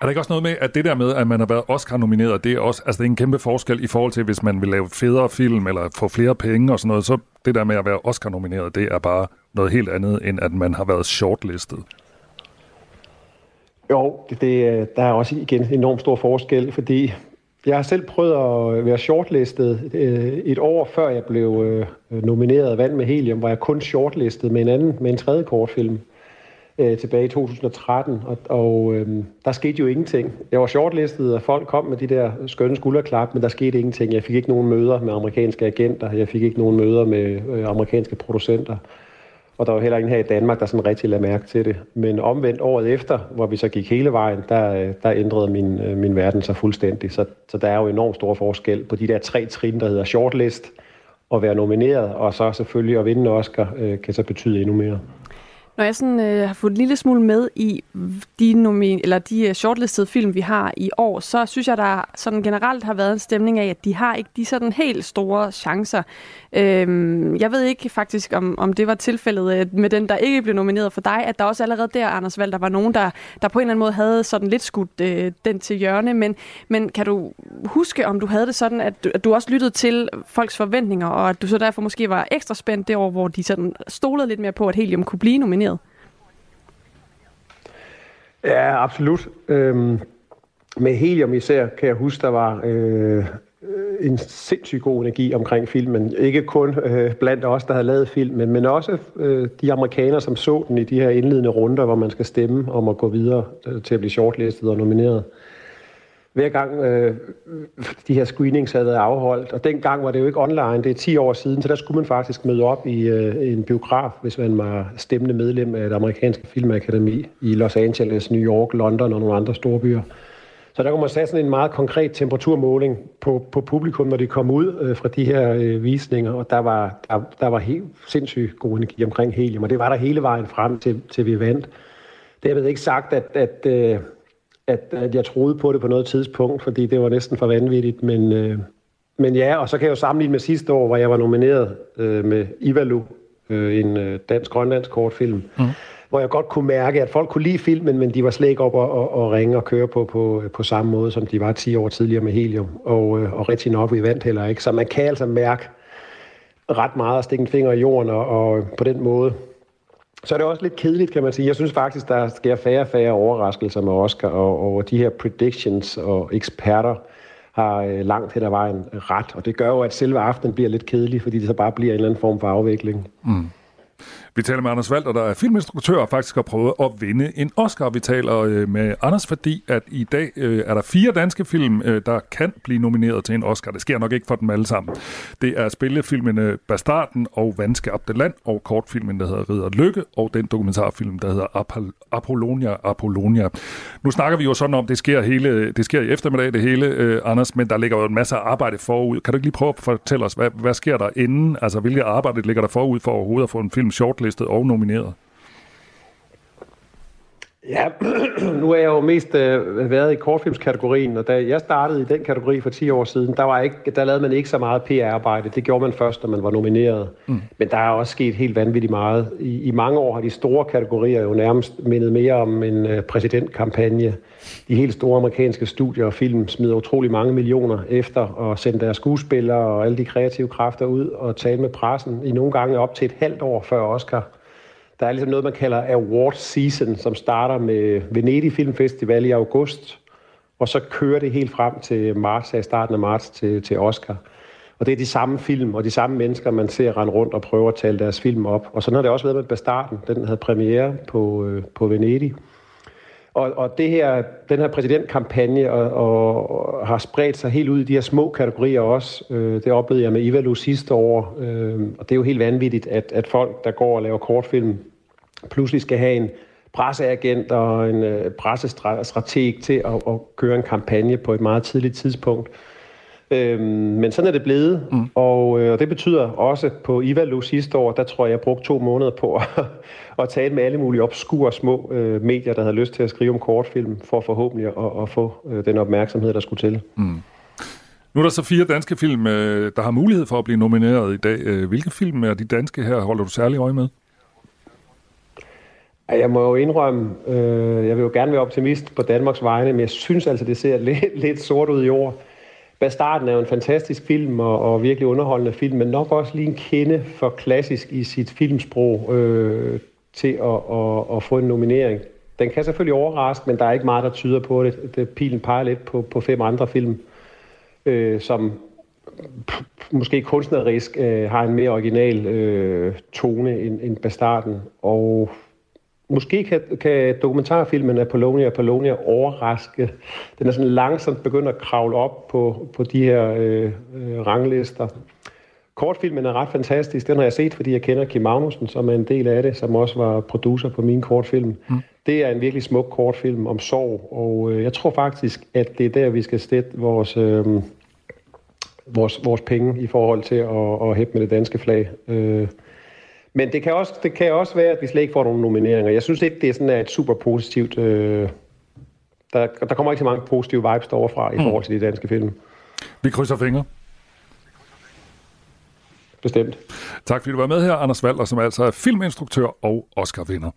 Er der ikke også noget med, at det der med, at man har været Oscar-nomineret, det er også altså det er en kæmpe forskel i forhold til, hvis man vil lave federe film eller få flere penge og sådan noget, så det der med at være Oscar-nomineret, det er bare noget helt andet, end at man har været shortlistet. Jo, det, det, der er også igen enormt stor forskel, fordi jeg har selv prøvet at være shortlistet øh, et år før jeg blev nomineret nomineret Vand med Helium, hvor jeg kun shortlistet med en anden, med en tredje kortfilm øh, tilbage i 2013, og, og øhm, der skete jo ingenting. Jeg var shortlistet, og folk kom med de der skønne skulderklap, men der skete ingenting. Jeg fik ikke nogen møder med amerikanske agenter, jeg fik ikke nogen møder med øh, amerikanske producenter. Og der var heller ingen her i Danmark, der sådan rigtig lagde mærke til det. Men omvendt året efter, hvor vi så gik hele vejen, der, øh, der ændrede min, øh, min verden sig fuldstændig. Så, så der er jo enormt stor forskel på de der tre trin, der hedder shortlist, at være nomineret, og så selvfølgelig at vinde en Oscar, øh, kan så betyde endnu mere. Når jeg sådan, øh, har fået en lille smule med i de, nomin- eller de øh, shortlistede film, vi har i år, så synes jeg, der sådan generelt har været en stemning af, at de har ikke de sådan helt store chancer. Øhm, jeg ved ikke faktisk, om, om det var tilfældet øh, med den, der ikke blev nomineret for dig, at der også allerede der, Anders Vald, der var nogen, der, der på en eller anden måde havde sådan lidt skudt øh, den til hjørne. Men, men kan du huske, om du havde det sådan, at du, at du også lyttede til folks forventninger, og at du så derfor måske var ekstra spændt det år, hvor de sådan stolede lidt mere på, at Helium kunne blive nomineret? Ja, absolut. Øhm, med Helium især kan jeg huske, der var øh, en sindssygt god energi omkring filmen. Ikke kun øh, blandt os, der havde lavet filmen, men også øh, de amerikanere, som så den i de her indledende runder, hvor man skal stemme om at gå videre øh, til at blive shortlistet og nomineret. Hver gang øh, de her screenings havde været afholdt, og dengang var det jo ikke online, det er 10 år siden, så der skulle man faktisk møde op i øh, en biograf, hvis man var stemmende medlem af det amerikanske filmakademi i Los Angeles, New York, London og nogle andre store byer. Så der kunne man sætte sådan en meget konkret temperaturmåling på, på publikum, når de kom ud øh, fra de her øh, visninger, og der var, der, der var helt sindssygt god energi omkring helium, og det var der hele vejen frem til, til vi vandt. Det er ikke sagt, at, at, øh, at, at jeg troede på det på noget tidspunkt, fordi det var næsten for vanvittigt, men, øh, men ja, og så kan jeg jo sammenligne med sidste år, hvor jeg var nomineret øh, med Ivalu, øh, en øh, dansk-grønlandsk kortfilm, mm hvor jeg godt kunne mærke, at folk kunne lide filmen, men de var slet ikke op og, og, og ringe og køre på, på, på samme måde, som de var 10 år tidligere med Helium. Og, øh, og rigtig nok, vi vandt heller ikke. Så man kan altså mærke ret meget at stikke en finger i jorden, og, og på den måde. Så er det også lidt kedeligt, kan man sige. Jeg synes faktisk, der sker færre og færre overraskelser med Oscar, og, og de her predictions og eksperter har øh, langt hen ad vejen ret. Og det gør jo, at selve aftenen bliver lidt kedelig, fordi det så bare bliver en eller anden form for afvikling. Mm. Vi taler med Anders Valter, der er filminstruktør og faktisk har prøvet at vinde en Oscar. Vi taler øh, med Anders, fordi at i dag øh, er der fire danske film, øh, der kan blive nomineret til en Oscar. Det sker nok ikke for dem alle sammen. Det er spillefilmene Bastarden og Vandskabte Land, og kortfilmen, der hedder Ridder Lykke, og den dokumentarfilm, der hedder Apol- Apollonia Apollonia. Nu snakker vi jo sådan om, det sker, hele, det sker i eftermiddag, det hele, øh, Anders, men der ligger jo en masse arbejde forud. Kan du ikke lige prøve at fortælle os, hvad, hvad sker der inden? Altså, hvilket arbejde ligger der forud for overhovedet at få en film short shortlistet og nomineret? Ja, nu er jeg jo mest øh, været i kortfilmskategorien, og da jeg startede i den kategori for 10 år siden, der, var ikke, der lavede man ikke så meget PR-arbejde. Det gjorde man først, når man var nomineret. Mm. Men der er også sket helt vanvittigt meget. I, I mange år har de store kategorier jo nærmest mindet mere om en øh, præsidentkampagne. De helt store amerikanske studier og film smider utrolig mange millioner efter at sende deres skuespillere og alle de kreative kræfter ud og tale med pressen i nogle gange op til et halvt år før Oscar. Der er ligesom noget, man kalder award season, som starter med Venedig Filmfestival i august, og så kører det helt frem til marts, af starten af marts til, til Oscar. Og det er de samme film og de samme mennesker, man ser rende rundt og prøve at tale deres film op. Og sådan har det også været med Bastarden. Den havde premiere på, øh, på Venedig. Og, og det her, den her præsidentkampagne og, og, har spredt sig helt ud i de her små kategorier også. Øh, det oplevede jeg med Ivalu sidste år. Øh, og det er jo helt vanvittigt, at, at folk, der går og laver kortfilm, pludselig skal have en presseagent og en øh, pressestrateg til at, at køre en kampagne på et meget tidligt tidspunkt. Øhm, men sådan er det blevet, mm. og, øh, og det betyder også på Ivalu sidste år, der tror jeg, jeg brugte to måneder på at, at tale med alle mulige obskure små øh, medier, der havde lyst til at skrive om kortfilm, for forhåbentlig at, at få øh, den opmærksomhed, der skulle til. Mm. Nu er der så fire danske film, øh, der har mulighed for at blive nomineret i dag. Øh, hvilke film er de danske her, holder du særlig øje med? Jeg må jo indrømme, øh, jeg vil jo gerne være optimist på Danmarks vegne, men jeg synes altså, det ser lidt, lidt sort ud i år. Bastarden er jo en fantastisk film og, og virkelig underholdende film, men nok også lige en kende for klassisk i sit filmsprog øh, til at, at, at få en nominering. Den kan selvfølgelig overraske, men der er ikke meget, der tyder på det. det pilen peger lidt på, på fem andre film, øh, som måske kunstnerisk øh, har en mere original øh, tone end, end Bastarden. Og Måske kan, kan dokumentarfilmen Apollonia Apollonia overraske. Den er sådan langsomt begyndt at kravle op på, på de her øh, øh, ranglister. Kortfilmen er ret fantastisk. Den har jeg set, fordi jeg kender Kim Magnussen, som er en del af det, som også var producer på min kortfilm. Mm. Det er en virkelig smuk kortfilm om sorg, og øh, jeg tror faktisk, at det er der, vi skal stætte vores, øh, vores, vores penge i forhold til at, at hæppe med det danske flag. Øh, men det kan, også, det kan også være, at vi slet ikke får nogen nomineringer. Jeg synes ikke, det er sådan et super positivt... Øh, der, der kommer ikke så mange positive vibes derovre fra i mm. forhold til de danske film. Vi krydser fingre. Bestemt. Tak fordi du var med her, Anders Valder, som altså er filminstruktør og Oscar-vinder.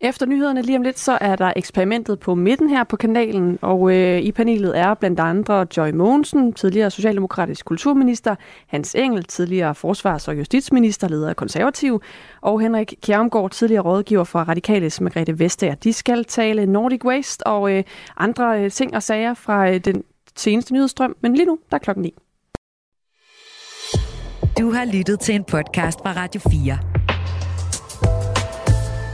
Efter nyhederne lige om lidt, så er der eksperimentet på midten her på kanalen, og øh, i panelet er blandt andre Joy Mogensen, tidligere socialdemokratisk kulturminister, Hans Engel, tidligere forsvars- og justitsminister, leder af konservativ, og Henrik Kjermgaard, tidligere rådgiver for Radikales Margrethe Vestager. De skal tale Nordic Waste og øh, andre øh, ting og sager fra øh, den seneste nyhedsstrøm, men lige nu, der er klokken 9. Du har lyttet til en podcast fra Radio 4.